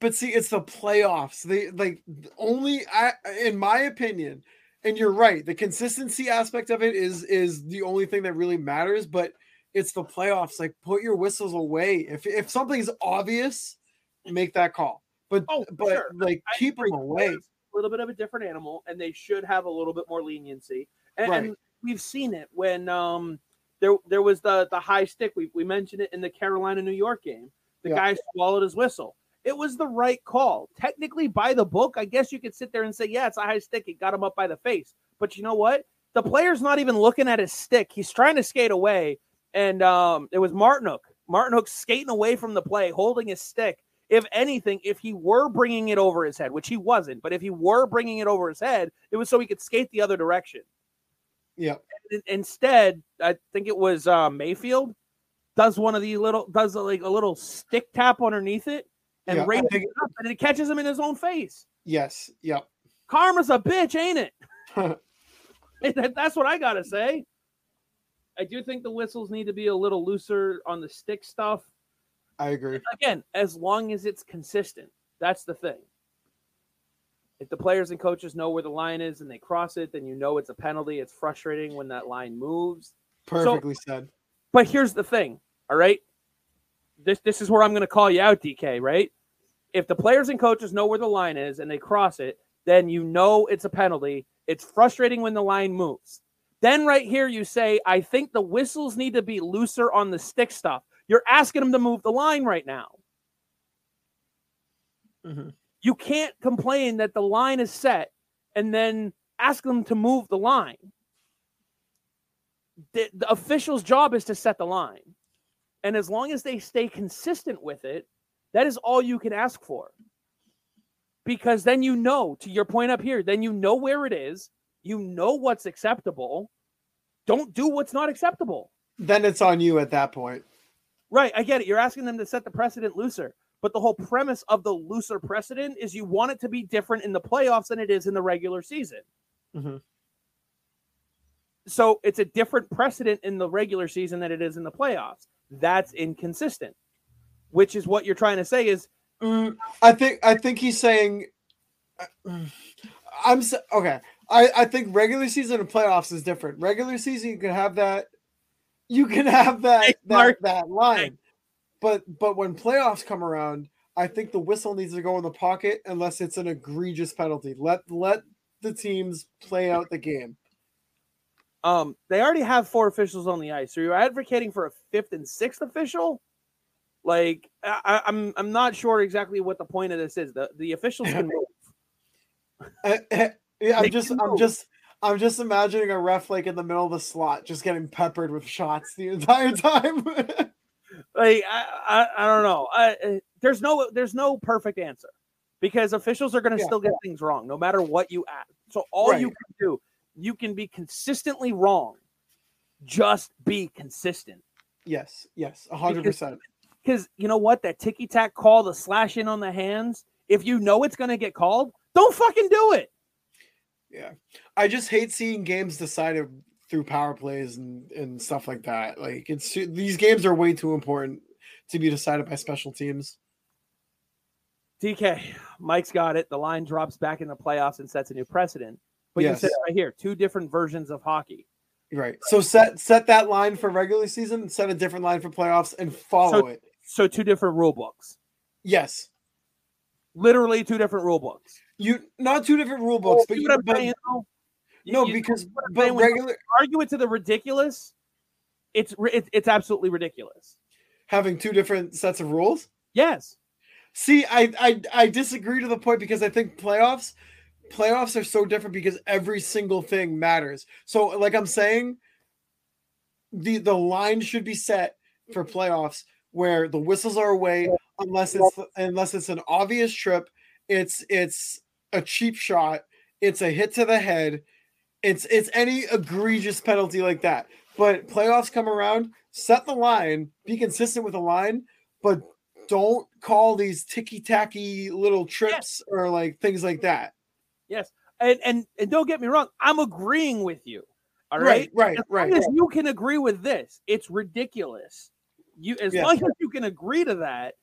but see, it's the playoffs. They like only I, in my opinion, and you're right. The consistency aspect of it is is the only thing that really matters. But it's the playoffs. Like put your whistles away. If if something's obvious, make that call. But Oh, but sure. like I keep them away. A little bit of a different animal, and they should have a little bit more leniency. And, Right. and we've seen it when um there there was the the high stick. We we mentioned it in the Carolina New York game. The Yeah. guy swallowed his whistle. It was the right call. Technically, by the book, I guess you could sit there and say, yeah, it's a high stick. It got him up by the face. But you know what? The player's not even looking at his stick. He's trying to skate away. And um, it was Martin Martin skating away from the play, holding his stick. If anything, if he were bringing it over his head, which he wasn't, but if he were bringing it over his head, it was so he could skate the other direction. Yeah. Instead, I think it was uh, Mayfield does one of the little does like a little stick tap underneath it and Yeah, raises it up, and it catches him in his own face. Yes. Yep. Karma's a bitch, ain't it? That's what I gotta say. I do think the whistles need to be a little looser on the stick stuff. I agree. Again, as long as it's consistent, that's the thing. If the players and coaches know where the line is and they cross it, then you know it's a penalty. It's frustrating when that line moves. Perfectly said. But here's the thing, all right? This this is where I'm going to call you out, DK, right? If the players and coaches know where the line is and they cross it, then you know it's a penalty. It's frustrating when the line moves. Then right here you say, I think the whistles need to be looser on the stick stuff. You're asking them to move the line right now. Mhm. You can't complain that the line is set and then ask them to move the line. The, the official's job is to set the line. And as long as they stay consistent with it, that is all you can ask for. Because then you know, to your point up here, then you know where it is, you know what's acceptable. Don't do what's not acceptable. Then it's on you at that point. Right, I get it. You're asking them to set the precedent looser. But the whole premise of the looser precedent is you want it to be different in the playoffs than it is in the regular season. Mhm. So it's a different precedent in the regular season than it is in the playoffs. That's inconsistent. Which is what you're trying to say is Mm, I think I think he's saying I'm okay. I I think regular season and playoffs is different. Regular season you can have that you can have that that, that line. But but when playoffs come around, I think the whistle needs to go in the pocket unless it's an egregious penalty. Let let the teams play out the game. Um they already have four officials on the ice. Are you advocating for a fifth and sixth official? Like I, I- I'm I'm not sure exactly what the point of this is. The the officials can move. Eh, eh, yeah, I'm just I'm just I'm just imagining a ref like in the middle of the slot just getting peppered with shots the entire time. like I, I, I don't know. I, there's no there's no perfect answer because officials are going to Yeah. still get things wrong no matter what you ask. So all you can do, you can be consistently wrong. Just be consistent. Yes, yes, a 100. Because you know what? That ticky tack call, the slash in on the hands, if you know it's going to get called, don't fucking do it. Yeah, I just hate seeing games decided through power plays and and stuff like that. Like it's these games are way too important to be decided by special teams. DK, Mike's got it. The line drops back in the playoffs and sets a new precedent. But you Yes. said right here two different versions of hockey. Right. So set set that line for regular season, set a different line for playoffs, and follow So- it. So two different rule books. Yes. Literally two different rule books. You not two different rule books, oh, but, you, what I'm but saying, though? You- no, you- because but regular argue it to the ridiculous, it's it's it's absolutely ridiculous. having two different sets of rules. Yes. See, I, I I disagree to the point because I think playoffs playoffs are so different because every single thing matters. So like I'm saying the the line should be set for mm-hmm. playoffs where the whistles are away unless it's unless it's an obvious trip, it's it's a cheap shot, it's a hit to the head, it's it's any egregious penalty like that. But playoffs come around, set the line, be consistent with the line, but don't call these ticky tacky little trips or like things like that. Yes. And and and don't get me wrong, I'm agreeing with you. All right. right, right. as you can agree with this, it's ridiculous. You as Yes. long as you can agree to that,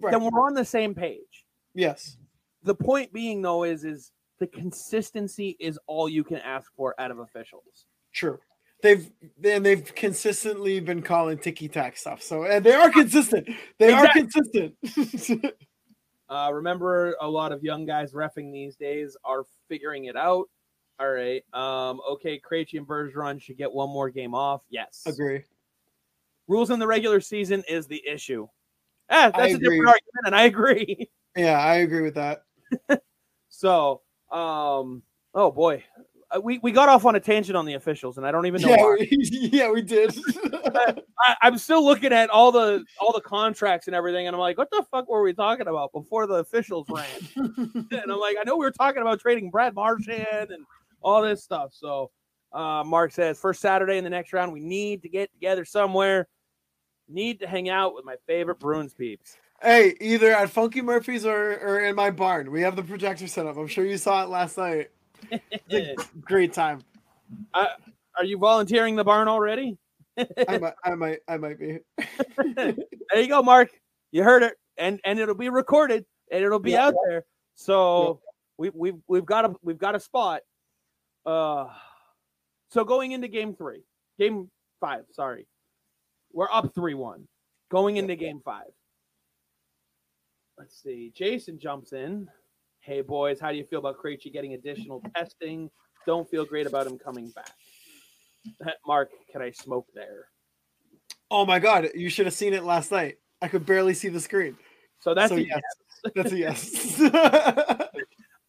right. then we're on the same page. yes, The point being though is is the consistency is all you can ask for out of officials. true. They've and they've consistently been calling ticky tack stuff. So and they are consistent. They are consistent. Uh, remember, a lot of young guys refing these days are figuring it out. All right. Um, okay, Krejci and Bergeron should get one more game off. Yes. Agree. Rules in the regular season is the issue. Ah, that's I a agree. different argument, and I agree. Yeah, I agree with that. So, um, oh boy, we we got off on a tangent on the officials, and I don't even know Yeah, why. we, yeah, we did. I, I'm still looking at all the all the contracts and everything, and I'm like, what the fuck were we talking about before the officials ran? and I'm like, I know we were talking about trading Brad Marchand and all this stuff. So, uh, Mark says first Saturday in the next round, we need to get together somewhere. Need to hang out with my favorite Bruins peeps. hey, either at Funky Murphy's or, or in my barn. We have the projector set up. I'm sure you saw it last night. It's a great time. Are you volunteering the barn already? I might, I might, I might be. there you go, Mark. You heard it, and and it'll be recorded, and it'll be Yeah. out there. So we we've we've got a we've got a spot. Uh, so going into game three, game five. Sorry, we're up three one. Going into game five. Let's see. Jason jumps in. Hey boys, how do you feel about Krejci getting additional testing? Don't feel great about him coming back. Mark, can I smoke there? Oh my god, you should have seen it last night. I could barely see the screen. So that's so a yes, that's a yes.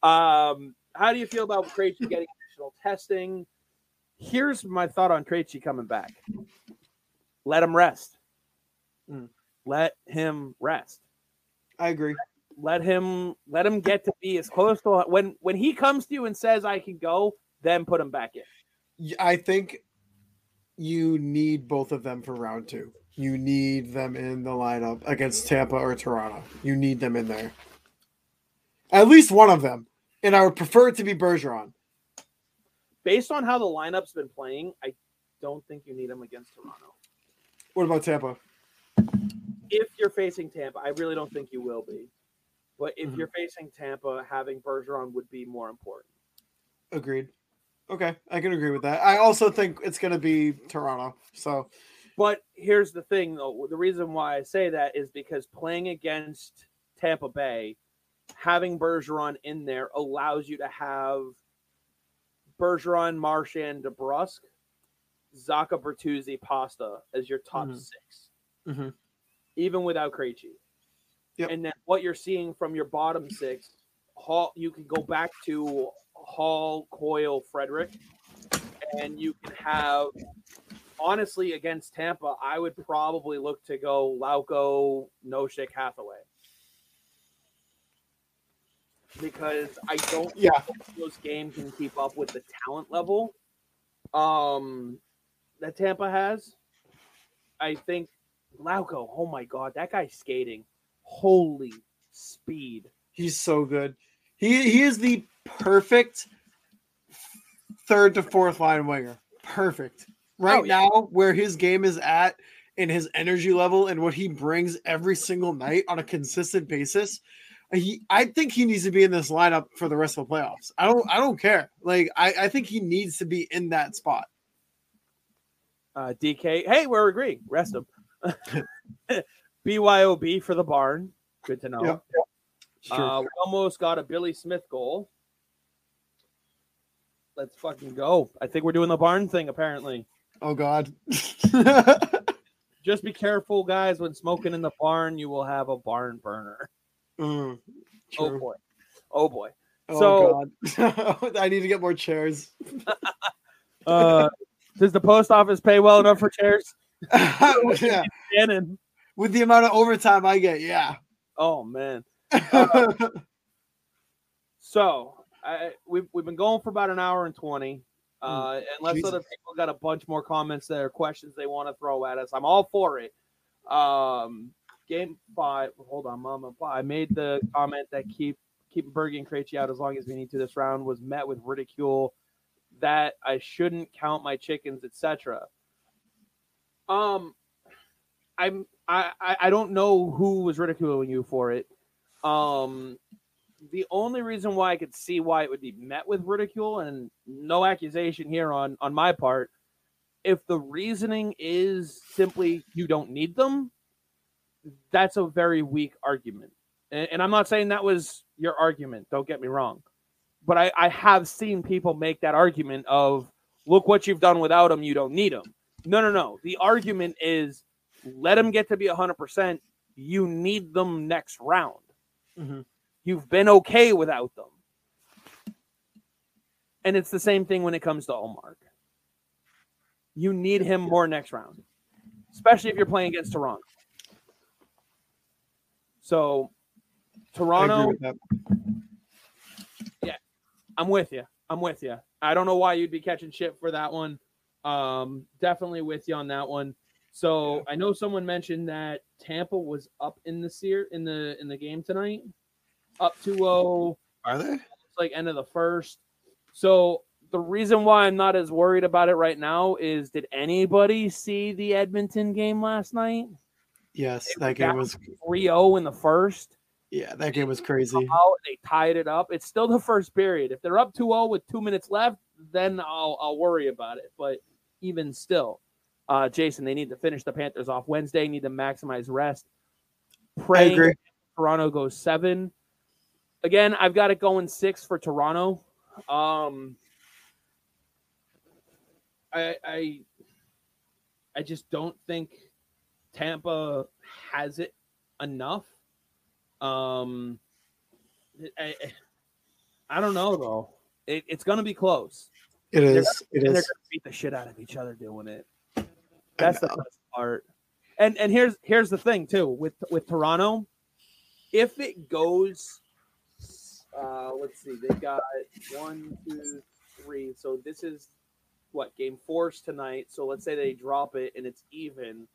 Um, how do you feel about Krejci getting additional testing? Here's my thought on Krejci coming back. Let him rest. Mm. Let him rest. I agree. Let him let him get to be as close to when when he comes to you and says I can go, then put him back in. I think you need both of them for round two. You need them in the lineup against Tampa or Toronto. You need them in there. At least one of them. And I would prefer it to be Bergeron. Based on how the lineup's been playing, I don't think you need him against Toronto. What about Tampa? If you're facing Tampa, I really don't think you will be. But if Mhm. you're facing Tampa, having Bergeron would be more important. Agreed. Okay, I can agree with that. I also think it's going to be Toronto. So, But here's the thing, though. The reason why I say that is because playing against Tampa Bay, having Bergeron in there allows you to have Bergeron, Marchand, DeBrusk, Zacha Bertuzzi, Pasta as your top Mhm. 6 Mhm. even without Krejci. Yep. And then what you're seeing from your bottom six, Hall, you can go back to Hall, Coyle, Frederic, and you can have honestly, against Tampa, I would probably look to go Lauko, Nosek, Hathaway. Because I don't Yeah. think those games can keep up with the talent level um that Tampa has. I think Lauko, oh my god, that guy's skating. Holy speed. He's so good. He he is the perfect third to fourth line winger. Perfect. Right Oh, yeah. now, where his game is at and his energy level and what he brings every single night on a consistent basis. He, I think he needs to be in this lineup for the rest of the playoffs. I don't, I don't care. Like, I, I think he needs to be in that spot. Uh DK. Hey, we're agreeing. Rest him. BYOB for the barn. Good to know. Yep. Sure. Uh, we almost got a Billy Smith goal. Let's fucking go. I think we're doing the barn thing, apparently. oh God. Just be careful, guys. When smoking in the barn, you will have a barn burner. Mm, Oh boy. Oh boy. Oh God. I need to get more chairs. Uh, does the post office pay well enough for chairs? yeah. Shannon. With the amount of overtime I get, yeah. Oh man. So I, we've we've been going for about an hour and twenty. Uh, unless Jesus. other people got a bunch more comments there, questions they want to throw at us, I'm all for it. Um, game five. Hold on, Mama. I made the comment that keep keep Berge and Krejci out as long as we need to this round was met with ridicule. That I shouldn't count my chickens, etc. Um, I'm I I don't know who was ridiculing you for it. Um, the only reason why I could see why it would be met with ridicule and no accusation here on on my part, if the reasoning is simply you don't need them, that's a very weak argument. And, and I'm not saying that was your argument. Don't get me wrong, but I, I have seen people make that argument of look what you've done without them. You don't need them. No, no, no. The argument is let them get to be 100%. You need them next round. Mhm. You've been okay without them. And it's the same thing when it comes to Ullmark. You need him more next round, especially if you're playing against Toronto. So, Toronto, Yeah. I'm with you. I'm with you. I don't know why you'd be catching shit for that one. Um, definitely with you on that one. So I know someone mentioned that Tampa was up in the seer in the in the game tonight, up 2-0, Are they? it's like end of the first. So the reason why I'm not as worried about it right now is did anybody see the Edmonton game last night? Yes, They that game was 3-0 in the first. yeah, that game was crazy. out, they tied it up. It's still the first period. If they're up 2-0 with two minutes left, then I'll I'll worry about it. But even still, uh, Jason, they need to finish the Panthers off Wednesday. Need to maximize rest. I Praying. Toronto goes seven. Again, I've got it going six for Toronto. Um, I I I just don't think Tampa has it enough. Um, I, I- don't know though. It, it's going to be close. It is. They're is. It they're is. going to beat the shit out of each other doing it. I That's the know. best part. And and here's here's the thing too with with Toronto, if it goes, uh, let's see, they got one, two, three. So this is what game four's tonight. So let's say they drop it and it's even.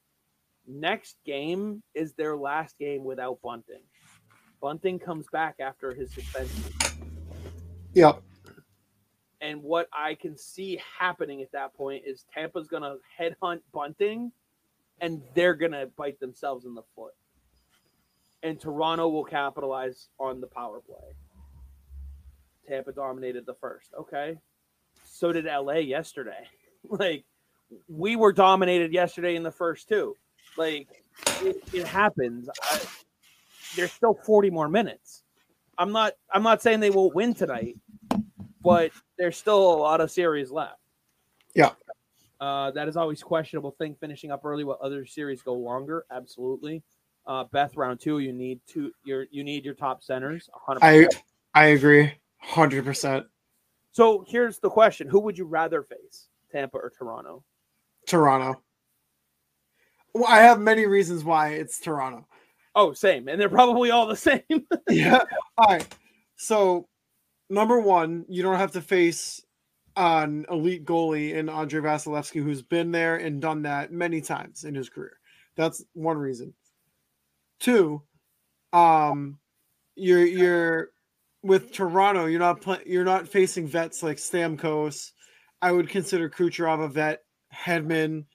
Next game is their last game without Bunting. Bunting comes back after his suspension. Yep. And what I can see happening at that point is Tampa's going to headhunt Bunting and they're going to bite themselves in the foot. And Toronto will capitalize on the power play. Tampa dominated the first. Okay. So did LA yesterday. Like, we were dominated yesterday in the first two. Like, it, it happens. I, there's still 40 more minutes. I'm not I'm not saying they won't win tonight, but there's still a lot of series left. Yeah. Uh, that is always questionable thing. Finishing up early, while other series go longer. Absolutely. Uh, Beth, round two, you need two. Your you need your top centers. 100%. I I agree. Hundred percent. so here's the question: Who would you rather face, Tampa or Toronto? Toronto. Well, I have many reasons why it's Toronto. Oh, same, and they're probably all the same. yeah. All right. So, number one, you don't have to face an elite goalie in Andrei Vasilevskiy, who's been there and done that many times in his career. That's one reason. Two, um, you're you're with Toronto. You're not you're not facing vets like Stamkos. I would consider Kucherov a vet. Hedman,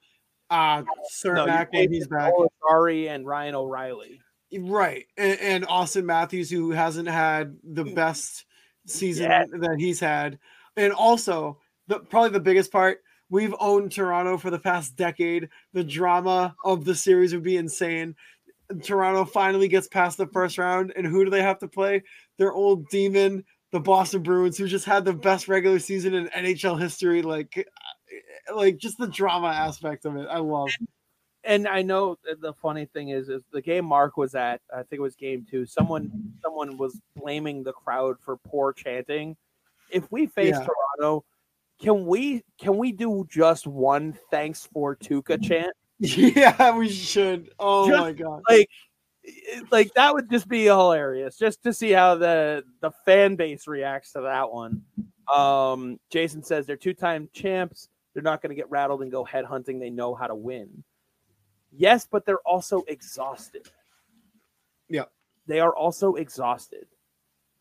uh, Cernak no, when he's back. Sorry, and Ryan O'Reilly. Right, and, and, Auston Matthews, who hasn't had the best season yeah. that he's had, and also the probably the biggest part. We've owned Toronto for the past decade. The drama of the series would be insane. Toronto finally gets past the first round, and who do they have to play? Their old demon, the Boston Bruins, who just had the best regular season in NHL history. Like, like just the drama aspect of it, I love and I know the funny thing is, is the game Mark was at. I think it was game two. Someone, someone was blaming the crowd for poor chanting. If we face yeah. Toronto, can we can we do just one thanks for Tuukka chant? Yeah, we should. Oh just, my god! Like, like that would just be hilarious, just to see how the the fan base reacts to that one. Um, Jason says they're two time champs. They're not going to get rattled and go head hunting. They know how to win. Yes, but they're also exhausted. Yeah. They are also exhausted.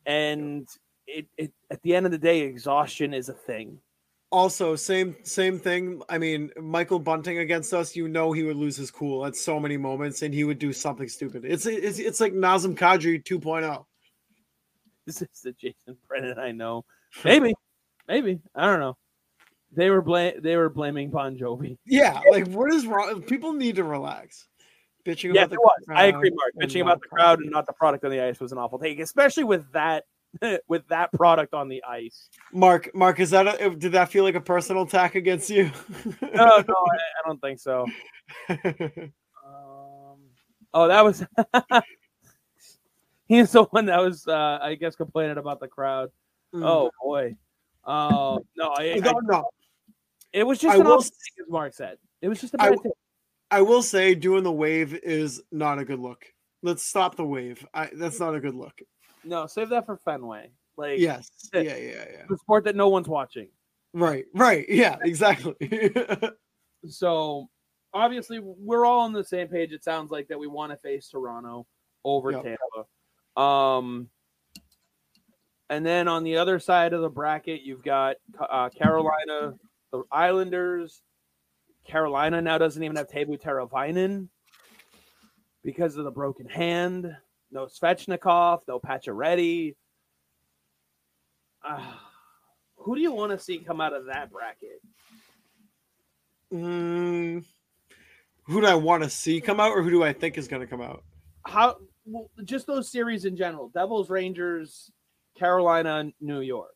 And it, it at the end of the day, exhaustion is a thing. Also, same same thing. I mean, Michael Bunting against us, you know he would lose his cool at so many moments and he would do something stupid. It's it's, it's like Nazem Kadri 2.0. This is the Jason Brennan I know. Maybe. Maybe. I don't know. They were blame they were blaming Bon Jovi. Yeah, like what is wrong? People need to relax. Bitching yeah, about the crowd. I agree, Mark. Bitching about the crowd and not the product on the ice was an awful take, especially with that with that product on the ice. Mark, Mark, is that a, did that feel like a personal attack against you? no, no, I, I, don't think so. um, oh, that was he's the one that was, uh, I guess, complaining about the crowd. Mm. Oh boy. Uh, no, I, no, no. It was just I an will, as Mark said. It was just a bad I, I will say doing the wave is not a good look. Let's stop the wave. I, that's not a good look. No, save that for Fenway. Like yes, yeah, yeah, yeah. The sport that no one's watching. Right, right, yeah, exactly. so obviously, we're all on the same page. It sounds like that we want to face Toronto over yep. Tampa. Um, and then on the other side of the bracket, you've got uh, Carolina the Islanders, Carolina now doesn't even have Teuvo Teravainen because of the broken hand. No Svechnikov, no Pacioretty. Uh, who do you want to see come out of that bracket? Mm, who do I want to see come out, or who do I think is going to come out? How? Well, just those series in general: Devils, Rangers, Carolina, New York.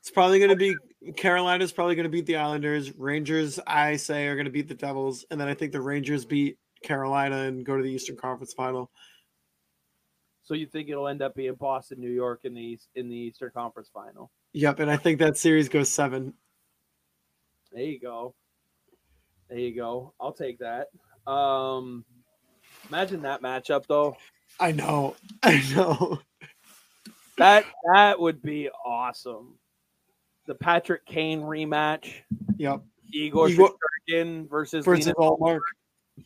It's probably going to be Carolina's probably going to beat the Islanders. Rangers, I say, are going to beat the Devils, and then I think the Rangers beat Carolina and go to the Eastern Conference Final. So you think it'll end up being Boston, New York in the in the Eastern Conference Final? Yep, and I think that series goes seven. There you go. There you go. I'll take that. Um, imagine that matchup, though. I know. I know. That that would be awesome the Patrick Kane rematch. Yep. Igor, Igor versus, versus Ullmark.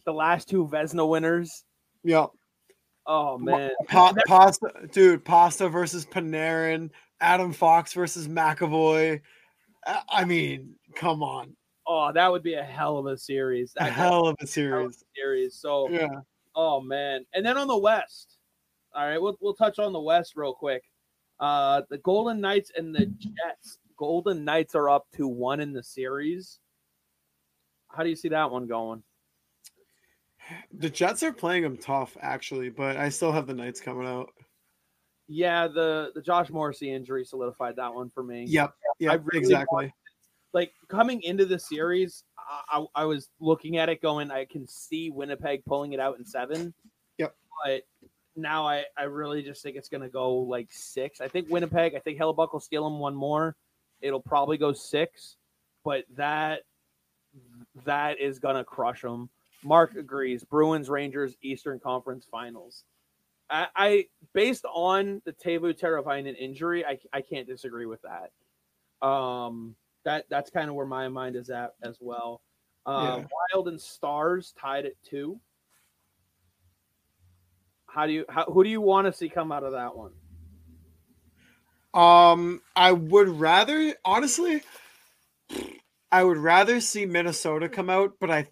The last two Vezina winners. Yep. Oh man. Pa- pasta, dude, Pasta versus Panarin, Adam Fox versus McAvoy. I mean, come on. Oh, that would be a hell of a series. That a hell of a series. Of a series. So yeah. Oh man. And then on the West. All right, we'll we'll touch on the West real quick. Uh the Golden Knights and the Jets Golden Knights are up to one in the series. How do you see that one going? The Jets are playing them tough, actually, but I still have the Knights coming out. Yeah, the the Josh Morrissey injury solidified that one for me. Yep, yeah, really exactly. like coming into the series, I, I was looking at it going, I can see Winnipeg pulling it out in seven. Yep, but now I I really just think it's gonna go like six. I think Winnipeg. I think Hellebuyck will steal them one more it'll probably go six. But that that is gonna crush them. Mark agrees. Bruins, Rangers, Eastern Conference Finals. I, I based on the Teuvo Teravainen injury, I, I can't disagree with that. Um, that that's kind of where my mind is at as well. Uh, Yeah. Wild and Stars tied at two. How do you how, who do you want to see come out of that one? Um, I would rather, honestly, I would rather see Minnesota come out, but I,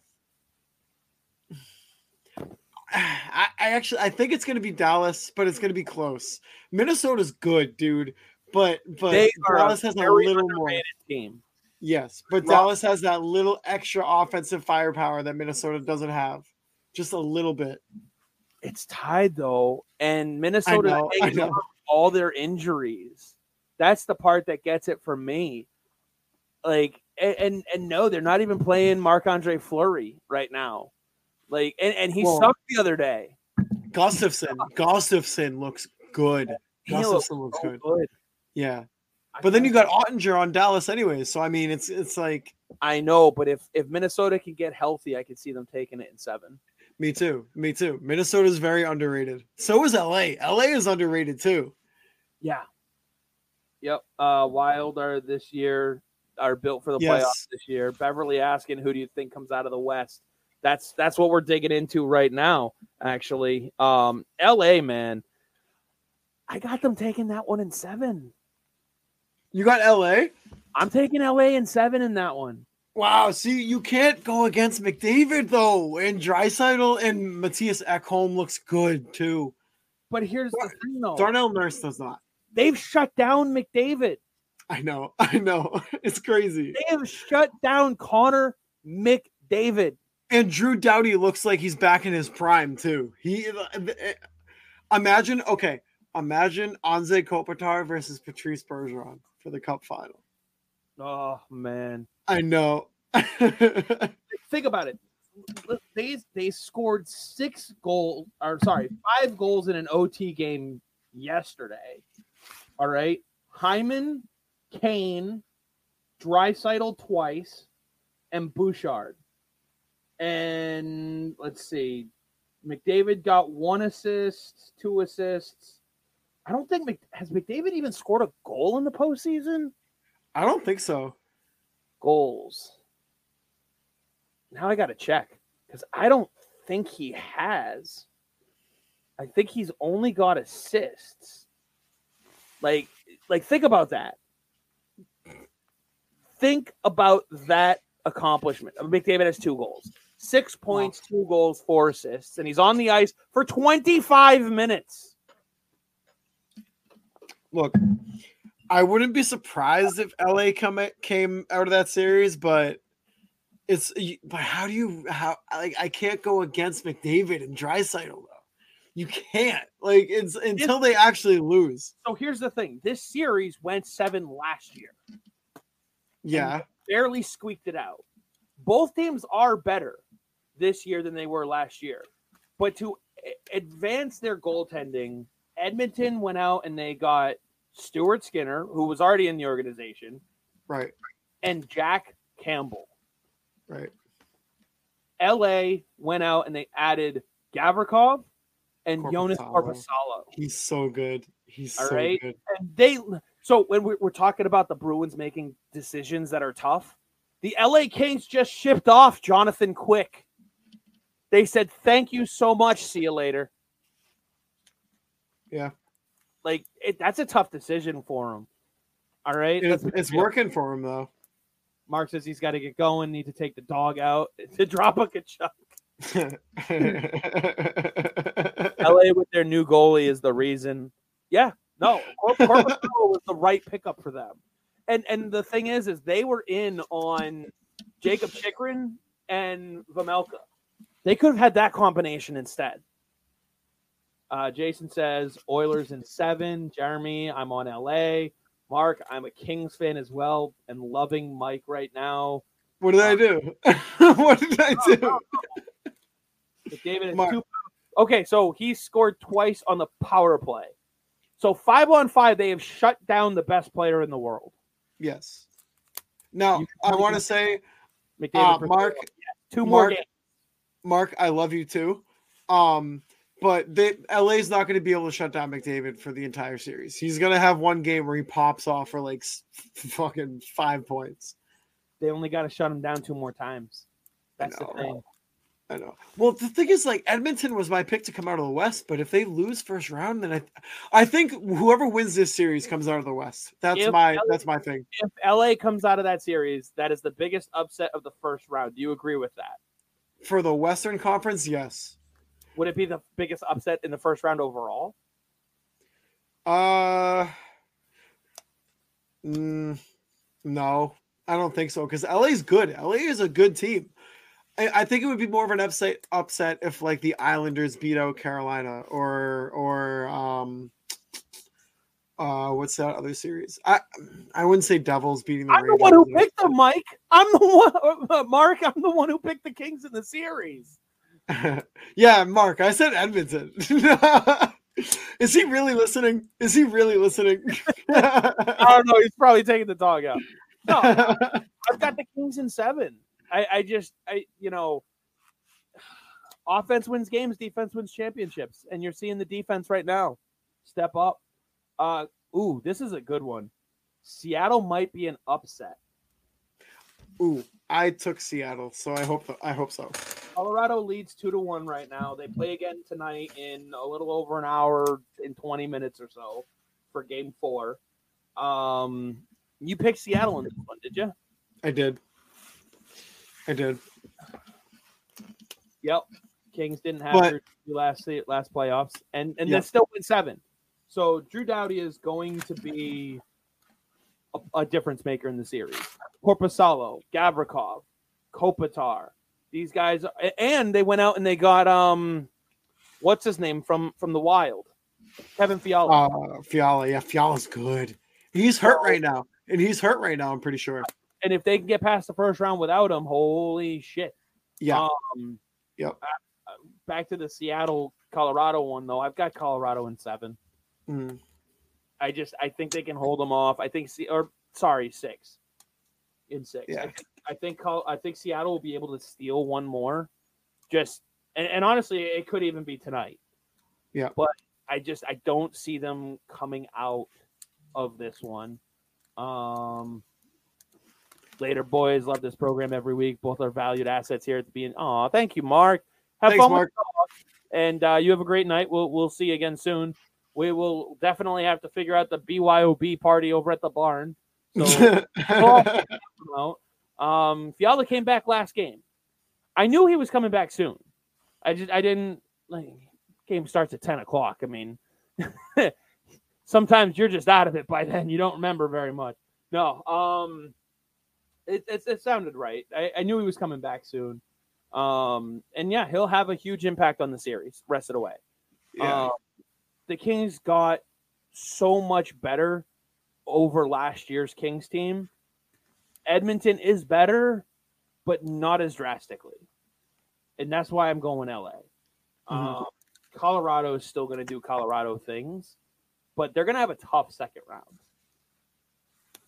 I, I actually, I think it's going to be Dallas, but it's going to be close. Minnesota's good, dude, but but They Dallas has a little more. team. Yes, but Rock- Dallas has that little extra offensive firepower that Minnesota doesn't have, just a little bit. It's tied though, and Minnesota know, I takes know. over all their injuries. That's the part that gets it for me. Like, and and, and no, they're not even playing Marc Andre Fleury right now. Like, and, and he Well- sucked the other day. Gustavsson, Gustavsson looks good. He Gustavsson looks so good. good. Yeah, but then you got Oettinger on Dallas anyways. So I mean, it's it's like I know, but if if Minnesota can get healthy, I could see them taking it in seven. me too, me too. Minnesota's very underrated. So is LA. LA is underrated too. Yeah. Yep. Uh Wild are this year are built for the Yes. playoffs this year. Beverly asking who do you think comes out of the West? That's that's what we're digging into right now, actually. Um LA, man. I got them taking that one in seven. You got LA. I'm taking LA in seven in that one. Wow. See, you can't go against McDavid though, and Draisaitl and Mattias Ekholm looks good too. But here's the thing though. Darnell Nurse does not. They've shut down McDavid. I know. I know. It's crazy. They have shut down Connor McDavid. And Drew Doughty looks like he's back in his prime too. He uh, uh, imagine okay, imagine Anze Kopitar versus Patrice Bergeron for the Cup final. Oh man. I know. think about it. They they scored six goals, or sorry, five goals in an OT game yesterday. All right, Hyman, Kane, Draisaitl twice, and Bouchard. And let's see, McDavid got one assist, two assists. I don't think Mc, has McDavid even scored a goal in the postseason. I don't think so. goals. Now I got to check because I don't think he has. I think he's only got assists. Like, like think about that. Think about that accomplishment. McDavid has two goals, six points, two goals, four assists, and he's on the ice for 25 minutes. Look, I wouldn't be surprised if LA come came out of that series, but it's but how do you how like I can't go against McDavid and though. You can't like it's until they actually lose. So here's the thing: this series went seven last year. Yeah, barely squeaked it out. Both teams are better this year than they were last year. But to advance their goaltending, Edmonton went out and they got Stuart Skinner, who was already in the organization, right, and Jack Campbell. right. LA went out and they added Gavrikov and Joonas. Korpisalo. He's so good. He's All so right. good. And they so when we- we're talking about the Bruins making decisions that are tough, the LA Kings just shipped off Jonathan Quick. They said, "Thank you so much. See you later." Yeah. Like it, that's a tough decision for him. All right, It's, it's working for him though. Mark says he's got to get going. Need to take the dog out to drop a Tkachuk. LA with their new goalie is the reason. Yeah, no, Cor- Korpisalo was the right pickup for them. And and the thing is, is they were in on Jakob Chychrun and Vejmelka. They could have had that combination instead. Uh, Jason says Oilers in seven. Jeremy, I'm on LA. Mark, I'm a Kings fan as well and loving Mike right now. what did I do? what did I do? McDavid has Mark. two. Okay, so he scored twice on the power play. So five on five, they have shut down the best player in the world. Yes. Now I want to say Uh, Mark, two more Mark- games. Mark, I love you too. Um, but they, LA's not going to be able to shut down McDavid for the entire series. He's going to have one game where he pops off for like fucking five points. They only got to shut him down two more times. That's the thing. I know. Well, the thing is, like Edmonton was my pick to come out of the West, but if they lose first round, then I, I think whoever wins this series comes out of the West. That's If my LA that's my thing. If LA comes out of that series, that is the biggest upset of the first round. Do you agree with that? For the Western Conference, yes. Would it be the biggest upset in the first round overall? Uh, mm, no, I don't think so because LA is good. LA is a good team. I, I think it would be more of an upset upset if like the Islanders beat out Carolina or or um uh what's that other series? I I wouldn't say Devils beating the I'm the one who picked them, Mike. I'm the one, Mark. I'm the one who picked the Kings in the series. yeah, Mark, I said Edmonton. Is he really listening? Is he really listening? I don't know. He's probably taking the dog out. No, I've got the Kings in seven. I, I just, I, you know, offense wins games, defense wins championships, and you're seeing the defense right now step up. Uh, ooh, this is a good one. Seattle might be an upset. Ooh, I took Seattle, so I hope I hope so. Colorado leads two to one right now. They play again tonight in a little over an hour in 20 minutes or so for game four. Um, you picked Seattle in this one, did you? I did. I did. Yep. Kings didn't have But- Drew last last playoffs, and and Yep. they still win seven. So Drew Doughty is going to be a, a difference maker in the series. Korpisalo, Gavrikov, Kopitar, these guys, and they went out and they got um, what's his name from from the Wild, Kevin Fiala. Uh, Fiala, yeah, Fiala's good. He's hurt right now, and he's hurt right now. I'm pretty sure. And if they can get past the first round without him, holy shit! Yeah, Um, Yep. uh, back to the Seattle Colorado one though. I've got Colorado in seven. Mm. I just I think they can hold them off. I think Se- or sorry six in six. Yeah. I think I think, Col- I think Seattle will be able to steal one more. Just and, and honestly, it could even be tonight. Yeah. but I just I don't see them coming out of this one. Um. Later, boys. Love this program every week. Both are valued assets here at the being. Oh, thank you, Mark. Have Thanks, fun, Mark. and uh, you have a great night. We'll we'll see you again soon. We will definitely have to figure out the BYOB party over at the barn. So. Um, Fiala came back last game. I knew he was coming back soon. I just I didn't like game starts at ten o'clock. I mean, sometimes you're just out of it by then. You don't remember very much. No, um, it it, it sounded right. I, I knew he was coming back soon. Um, and yeah, he'll have a huge impact on the series. Rest it away. yeah. Um, the Kings got so much better over last year's Kings team. Edmonton is better, but not as drastically. And that's why I'm going LA. Mhm. Um, Colorado is still going to do Colorado things, but they're going to have a tough second round.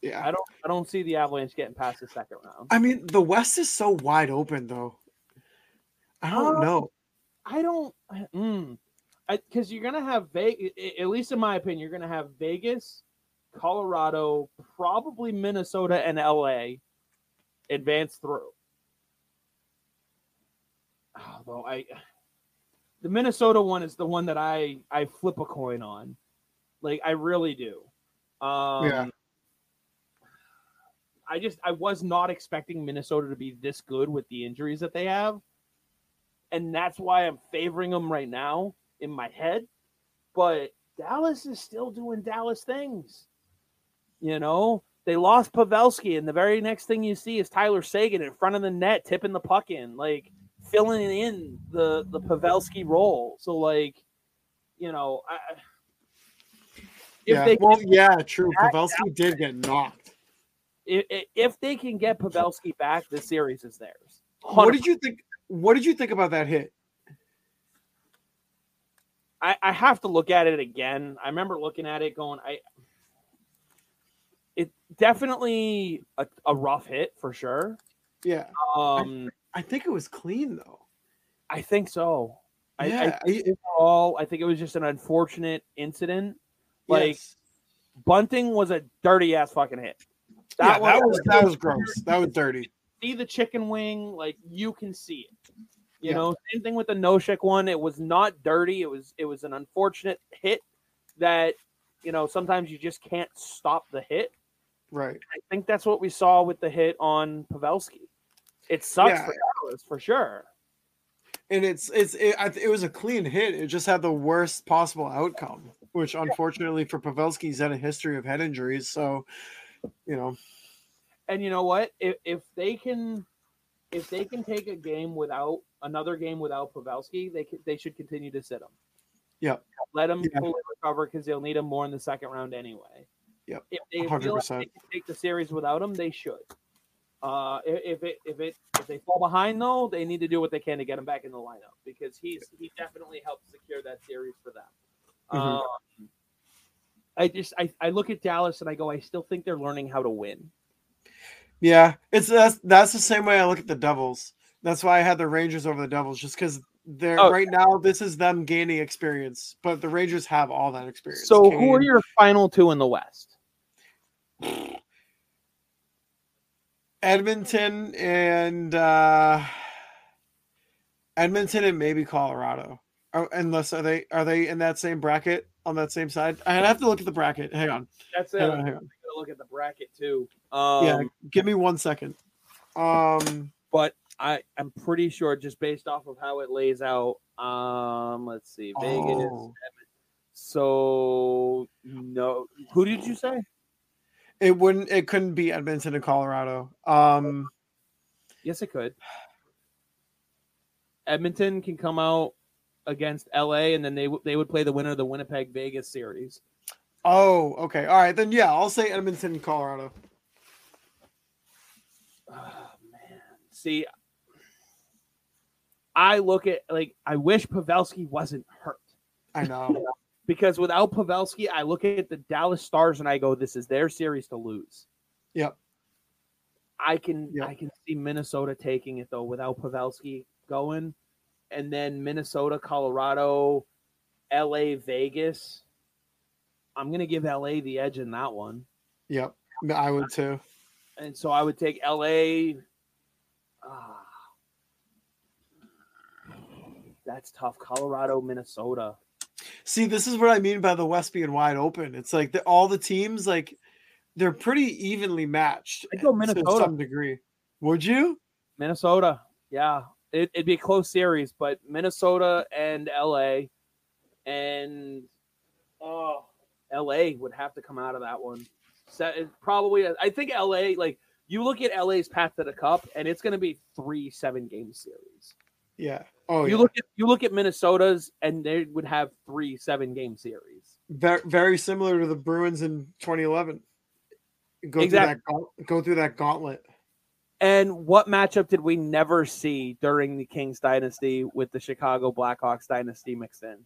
Yeah. I don't I don't see the Avalanche getting past the second round. I mean, the West is so wide open, though. I don't Uh, know. I don't, mm, because you're gonna have Vegas. At least in my opinion, you're gonna have Vegas, Colorado, probably Minnesota and LA advance through. Although I, the Minnesota one is the one that I I flip a coin on, like I really do. Um, Yeah. I just I was not expecting Minnesota to be this good with the injuries that they have and that's why I'm favoring them right now in my head. But Dallas is still doing Dallas things. You know, they lost Pavelski, and the very next thing you see is Tyler Seguin in front of the net, tipping the puck in, like filling in the the Pavelski role. So, like, you know, I, if yeah. they well, yeah, true. Pavelski did get knocked. If, if they can get Pavelski back, the series is theirs. What did you think? What did you think about that hit? I, I have to look at it again. I remember looking at it going, I it definitely a, a rough hit for sure. Yeah. Um, I think it was clean though. I think so. I, I Yeah, think I- overall, I think it was just an unfortunate incident. Like Yes. bunting was a dirty ass fucking hit. Yeah, that was that was gross. That was dirty. see the chicken wing, like you can see it. You Yeah. know, same thing with the Noshik one. It was not dirty. It was it was an unfortunate hit that you know sometimes you just can't stop the hit. Right. I think that's what we saw with the hit on Pavelski. It sucks Yeah. for Dallas for sure. And it's it's it, it was a clean hit. It just had the worst possible outcome, which unfortunately for Pavelski, he's had a history of head injuries. So, you know, And you know what? If if they can if they can take a game without another game without Pavelski, they can, they should continue to sit him. Yeah. Let him Yeah. fully recover because they'll need him more in the second round anyway. Yep. If they feel like 100%. they can take the series without him, they should. Uh, if it if it if they fall behind though, they need to do what they can to get him back in the lineup because he's he definitely helped secure that series for them. Mhm. Um, I just I, I look at Dallas and I go, I still think they're learning how to win. yeah, it's that's that's the same way I look at the Devils. That's why I had the Rangers over the Devils, just because they're Oh. right now. This is them gaining experience, but the Rangers have all that experience. So who are your final two in the West? Edmonton and uh Edmonton and maybe Colorado. Or, unless are they are they in that same bracket on that same side? I'd have to look at the bracket. Hang on. That's it. Hang I'm on, gonna hang on. look at the bracket too. Um, yeah, give me one second. Um but I I'm pretty sure just based off of how it lays out. Um, let's see, Vegas. oh, So no, who did you say? it wouldn't it couldn't be Edmonton and Colorado. Um Yes, it could. Edmonton can come out against LA, and then they w- they would play the winner of the Winnipeg Vegas series. oh, okay. All right, then yeah, I'll say Edmonton and Colorado. Oh man, see, I look at like I wish Pavelski wasn't hurt. I know. because without Pavelski, I look at the Dallas Stars and I go, "This is their series to lose." Yep. I can Yep. I can see Minnesota taking it though without Pavelski going, and then Minnesota, Colorado, L.A., Vegas. I'm gonna give L.A. the edge in that one, yep. I would too. and so I would take L.A. Ah. That's tough. Colorado, Minnesota. See, this is what I mean by the West being wide open. It's like the, all the teams, like they're pretty evenly matched I'd go to Minnesota. some degree. Would you? Minnesota. Yeah. It, it'd be a close series, but Minnesota and LA and oh, LA would have to come out of that one. So it probably, I think LA, like you look at LA's path to the cup, and it's going to be three seven game series. Yeah. Oh, you yeah. look at you look at Minnesota's, and they would have three seven game series. very, very similar to the Bruins in 2011. Go Exactly. through that go through that gauntlet. And what matchup did we never see during the Kings dynasty with the Chicago Blackhawks dynasty mixed in?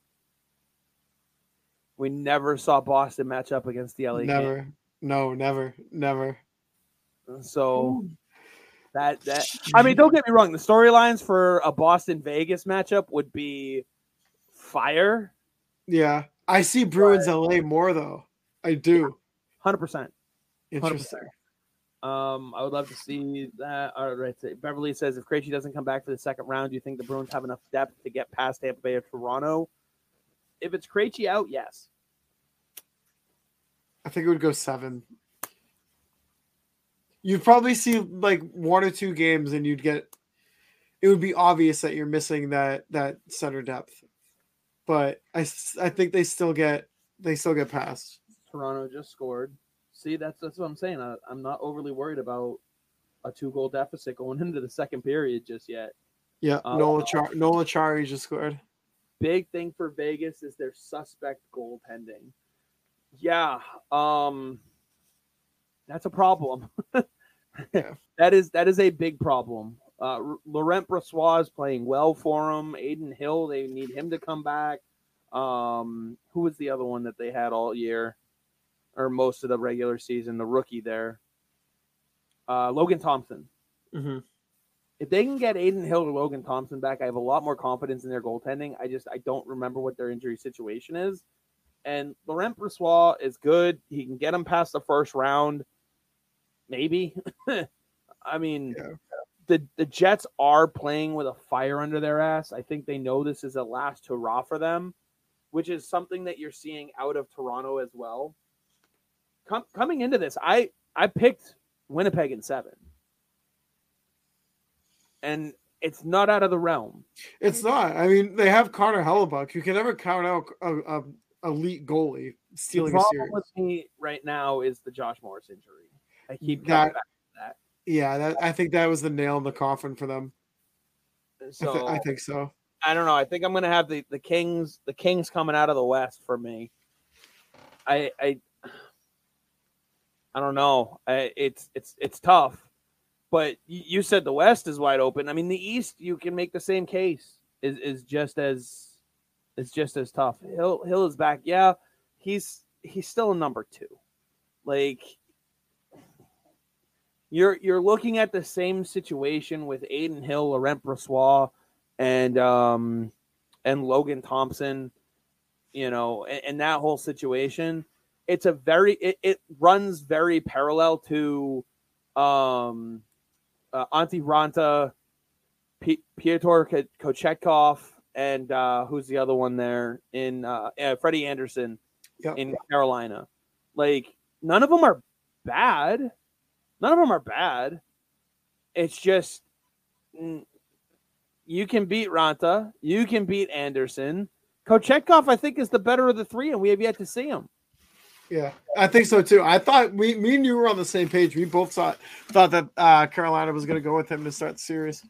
We never saw Boston match up against the LA Never. No, never, never. So that that I mean, don't get me wrong. The storylines for a Boston Vegas matchup would be fire, Yeah, I see Bruins LA more though. I do. hundred percent. Interesting. Um, I would love to see that. All right, so Beverly says if Krejci doesn't come back for the second round, do you think the Bruins have enough depth to get past Tampa Bay or Toronto? If it's Krejci out, yes. I think it would go seven. You'd probably see like one or two games, and you'd get. It would be obvious that you're missing that that center depth, but I I think they still get they still get past. Toronto just scored. See, that's that's what I'm saying. I, I'm not overly worried about a two goal deficit going into the second period just yet. Yeah, Uh, Nola Char- Nola Chari just scored. Big thing for Vegas is their suspect goaltending. Yeah, um, that's a problem. Yeah. That is that is a big problem. Uh, Laurent Brossoit is playing well for them. Adin Hill, they need him to come back. Um, who was the other one that they had all year, or most of the regular season? The rookie there, uh, Logan Thompson. Mhm. if they can get Adin Hill or Logan Thompson back, I have a lot more confidence in their goaltending. I just I don't remember what their injury situation is. And Laurent Brossoit is good. He can get them past the first round. Maybe. I mean, yeah. the the Jets are playing with a fire under their ass. I think they know this is a last hurrah for them, which is something that you're seeing out of Toronto as well. Com- coming into this, I I picked Winnipeg in seven and it's not out of the realm. It's not. I mean, they have Connor Hellebuyck. You can never count out a, a elite goalie stealing the a series. with me right now is the Josh Morris injury. I keep that, that. Yeah, that, I think that was the nail in the coffin for them. So I, th- I think so. I don't know. I think I'm going to have the the Kings the Kings coming out of the West for me. I I I don't know. It's it's it's tough but you said the West is wide open. I mean, the East you can make the same case is is just as is just as tough. Hill Hill is back. Yeah, he's he's still a number two. Like you're you're looking at the same situation with Adin Hill, Laurent Brossoit, and um and Logan Thompson. You know, and, and that whole situation. It's a very it, it runs very parallel to um uh, Antti Raanta, P- Pyotr Kochetkov, and uh, who's the other one there in uh, uh, Freddie Andersen yep. in Carolina. Like none of them are bad. None of them are bad. It's just you can beat Raanta, you can beat Andersen. Kochetkov, I think, is the better of the three, and we have yet to see him. Yeah, I think so too. I thought we, me and you were on the same page. We both thought thought that uh, Carolina was going to go with him to start the series.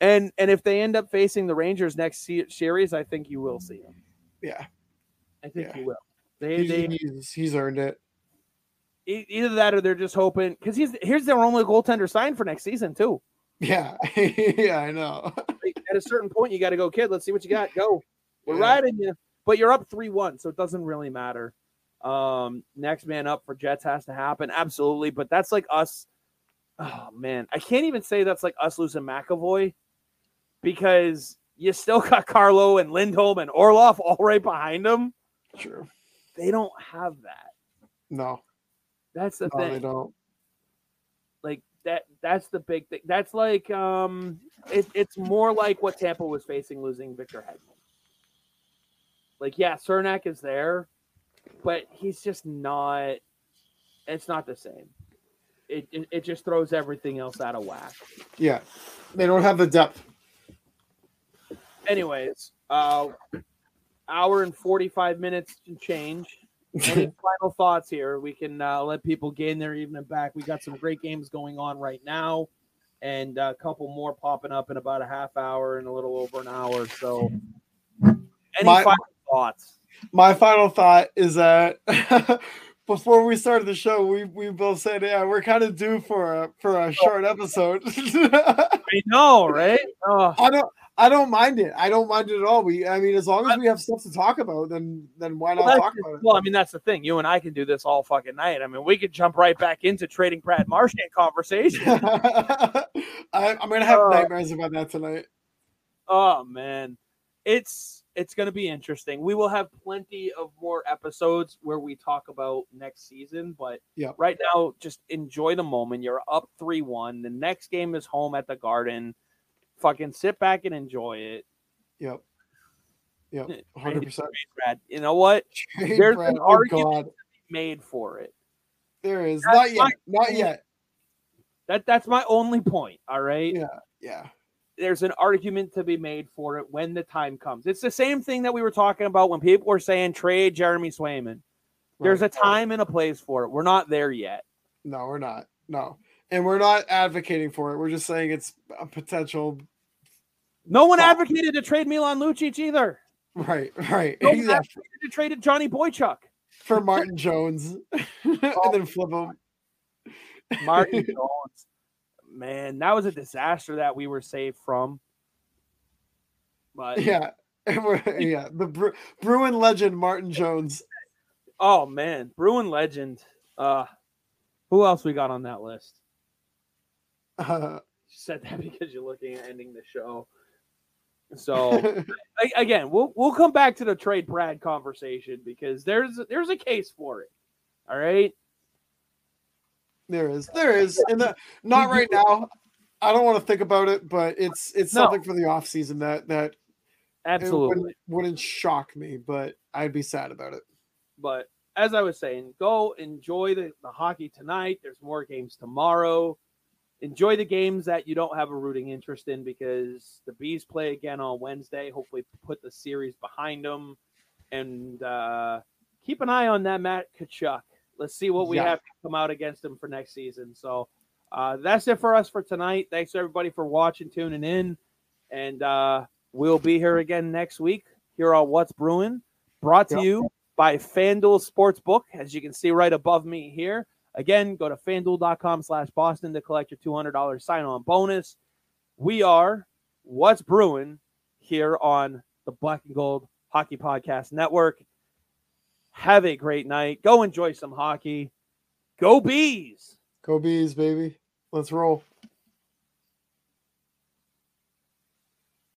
And and if they end up facing the Rangers next series, I think you will see him. Yeah, I think yeah. you will. They, he's, they he's, he's earned it. Either that or they're just hoping because he's here's their only goaltender signed for next season too. Yeah, yeah, I know. At a certain point, you got to go, kid. Let's see what you got. Go. We're yeah. riding you, but you're up three one, so it doesn't really matter. Um, next man up for Jets has to happen, absolutely. But that's like us. Oh man, I can't even say that's like us losing McAvoy because you still got Carlo and Lindholm and Orlov all right behind them. Sure, they don't have that. No, that's the no, thing. They don't. Like that. That's the big thing. That's like um, it, it's more like what Tampa was facing losing Victor Hedman. Like, yeah, Cernak is there, but he's just not. It's not the same. It, it, it just throws everything else out of whack. Yeah, they don't have the depth. Anyways, uh, hour and forty five minutes to change. Any final thoughts here? We can uh, let people gain their evening back. We got some great games going on right now, and a couple more popping up in about a half hour and a little over an hour. So, any My, final thoughts? My final thought is that before we started the show, we, we both said, yeah, we're kind of due for a for a short episode. I know, right? Oh. I don't I don't mind it. I don't mind it at all. We I mean, as long as we have stuff to talk about, then then why not well, talk about it? Well, I mean, that's the thing. You and I can do this all fucking night. I mean, we could jump right back into trading Brad Marchand conversation. I, am gonna have uh, nightmares about that tonight. Oh man, it's it's going to be interesting. We will have plenty of more episodes where we talk about next season, but yeah. right now, just enjoy the moment. You're up 3 1. The next game is home at the Garden. Fucking sit back and enjoy it. Yep. Yep. 100%. Brad. You know what? Trade There's Brad. an oh, argument made for it. There is. That's Not yet. Not yet. That, that's my only point. All right. Yeah. Yeah there's an argument to be made for it when the time comes. It's the same thing that we were talking about when people were saying trade Jeremy Swayman. There's a time and a place for it. We're not there yet. No, we're not. No. And we're not advocating for it. We're just saying it's a potential. No one advocated to trade Milan Lucic either. Right, right. No exactly. to trade Johnny Boychuk for Martin Jones and then flip him. Martin Jones man, that was a disaster that we were saved from. But yeah, yeah, the Bru- Bruin legend Martin Jones. Oh man, Bruin legend. Uh who else we got on that list? Uh, said that because you're looking at ending the show. So again, we'll we'll come back to the trade Brad conversation because there's there's a case for it. All right. There is, there is, and the, not right now. I don't want to think about it, but it's it's No. something for the off season that that Absolutely. wouldn't, wouldn't shock me, but I'd be sad about it. But as I was saying, go enjoy the, the hockey tonight. There's more games tomorrow. Enjoy the games that you don't have a rooting interest in because the Bees play again on Wednesday. Hopefully, put the series behind them and uh, keep an eye on that Matt Tkachuk. Let's see what we Yeah. have to come out against him for next season. So uh, that's it for us for tonight. Thanks everybody for watching, tuning in, and uh, we'll be here again next week here on What's Bruin, brought to Yep. you by FanDuel Sportsbook, as you can see right above me here. Again, go to fanduel.com slash Boston to collect your $200 sign on bonus. We are What's Bruin here on the Black and Gold Hockey Podcast Network. Have a great night. Go enjoy some hockey. Go Bees. Go bees, baby. Let's roll.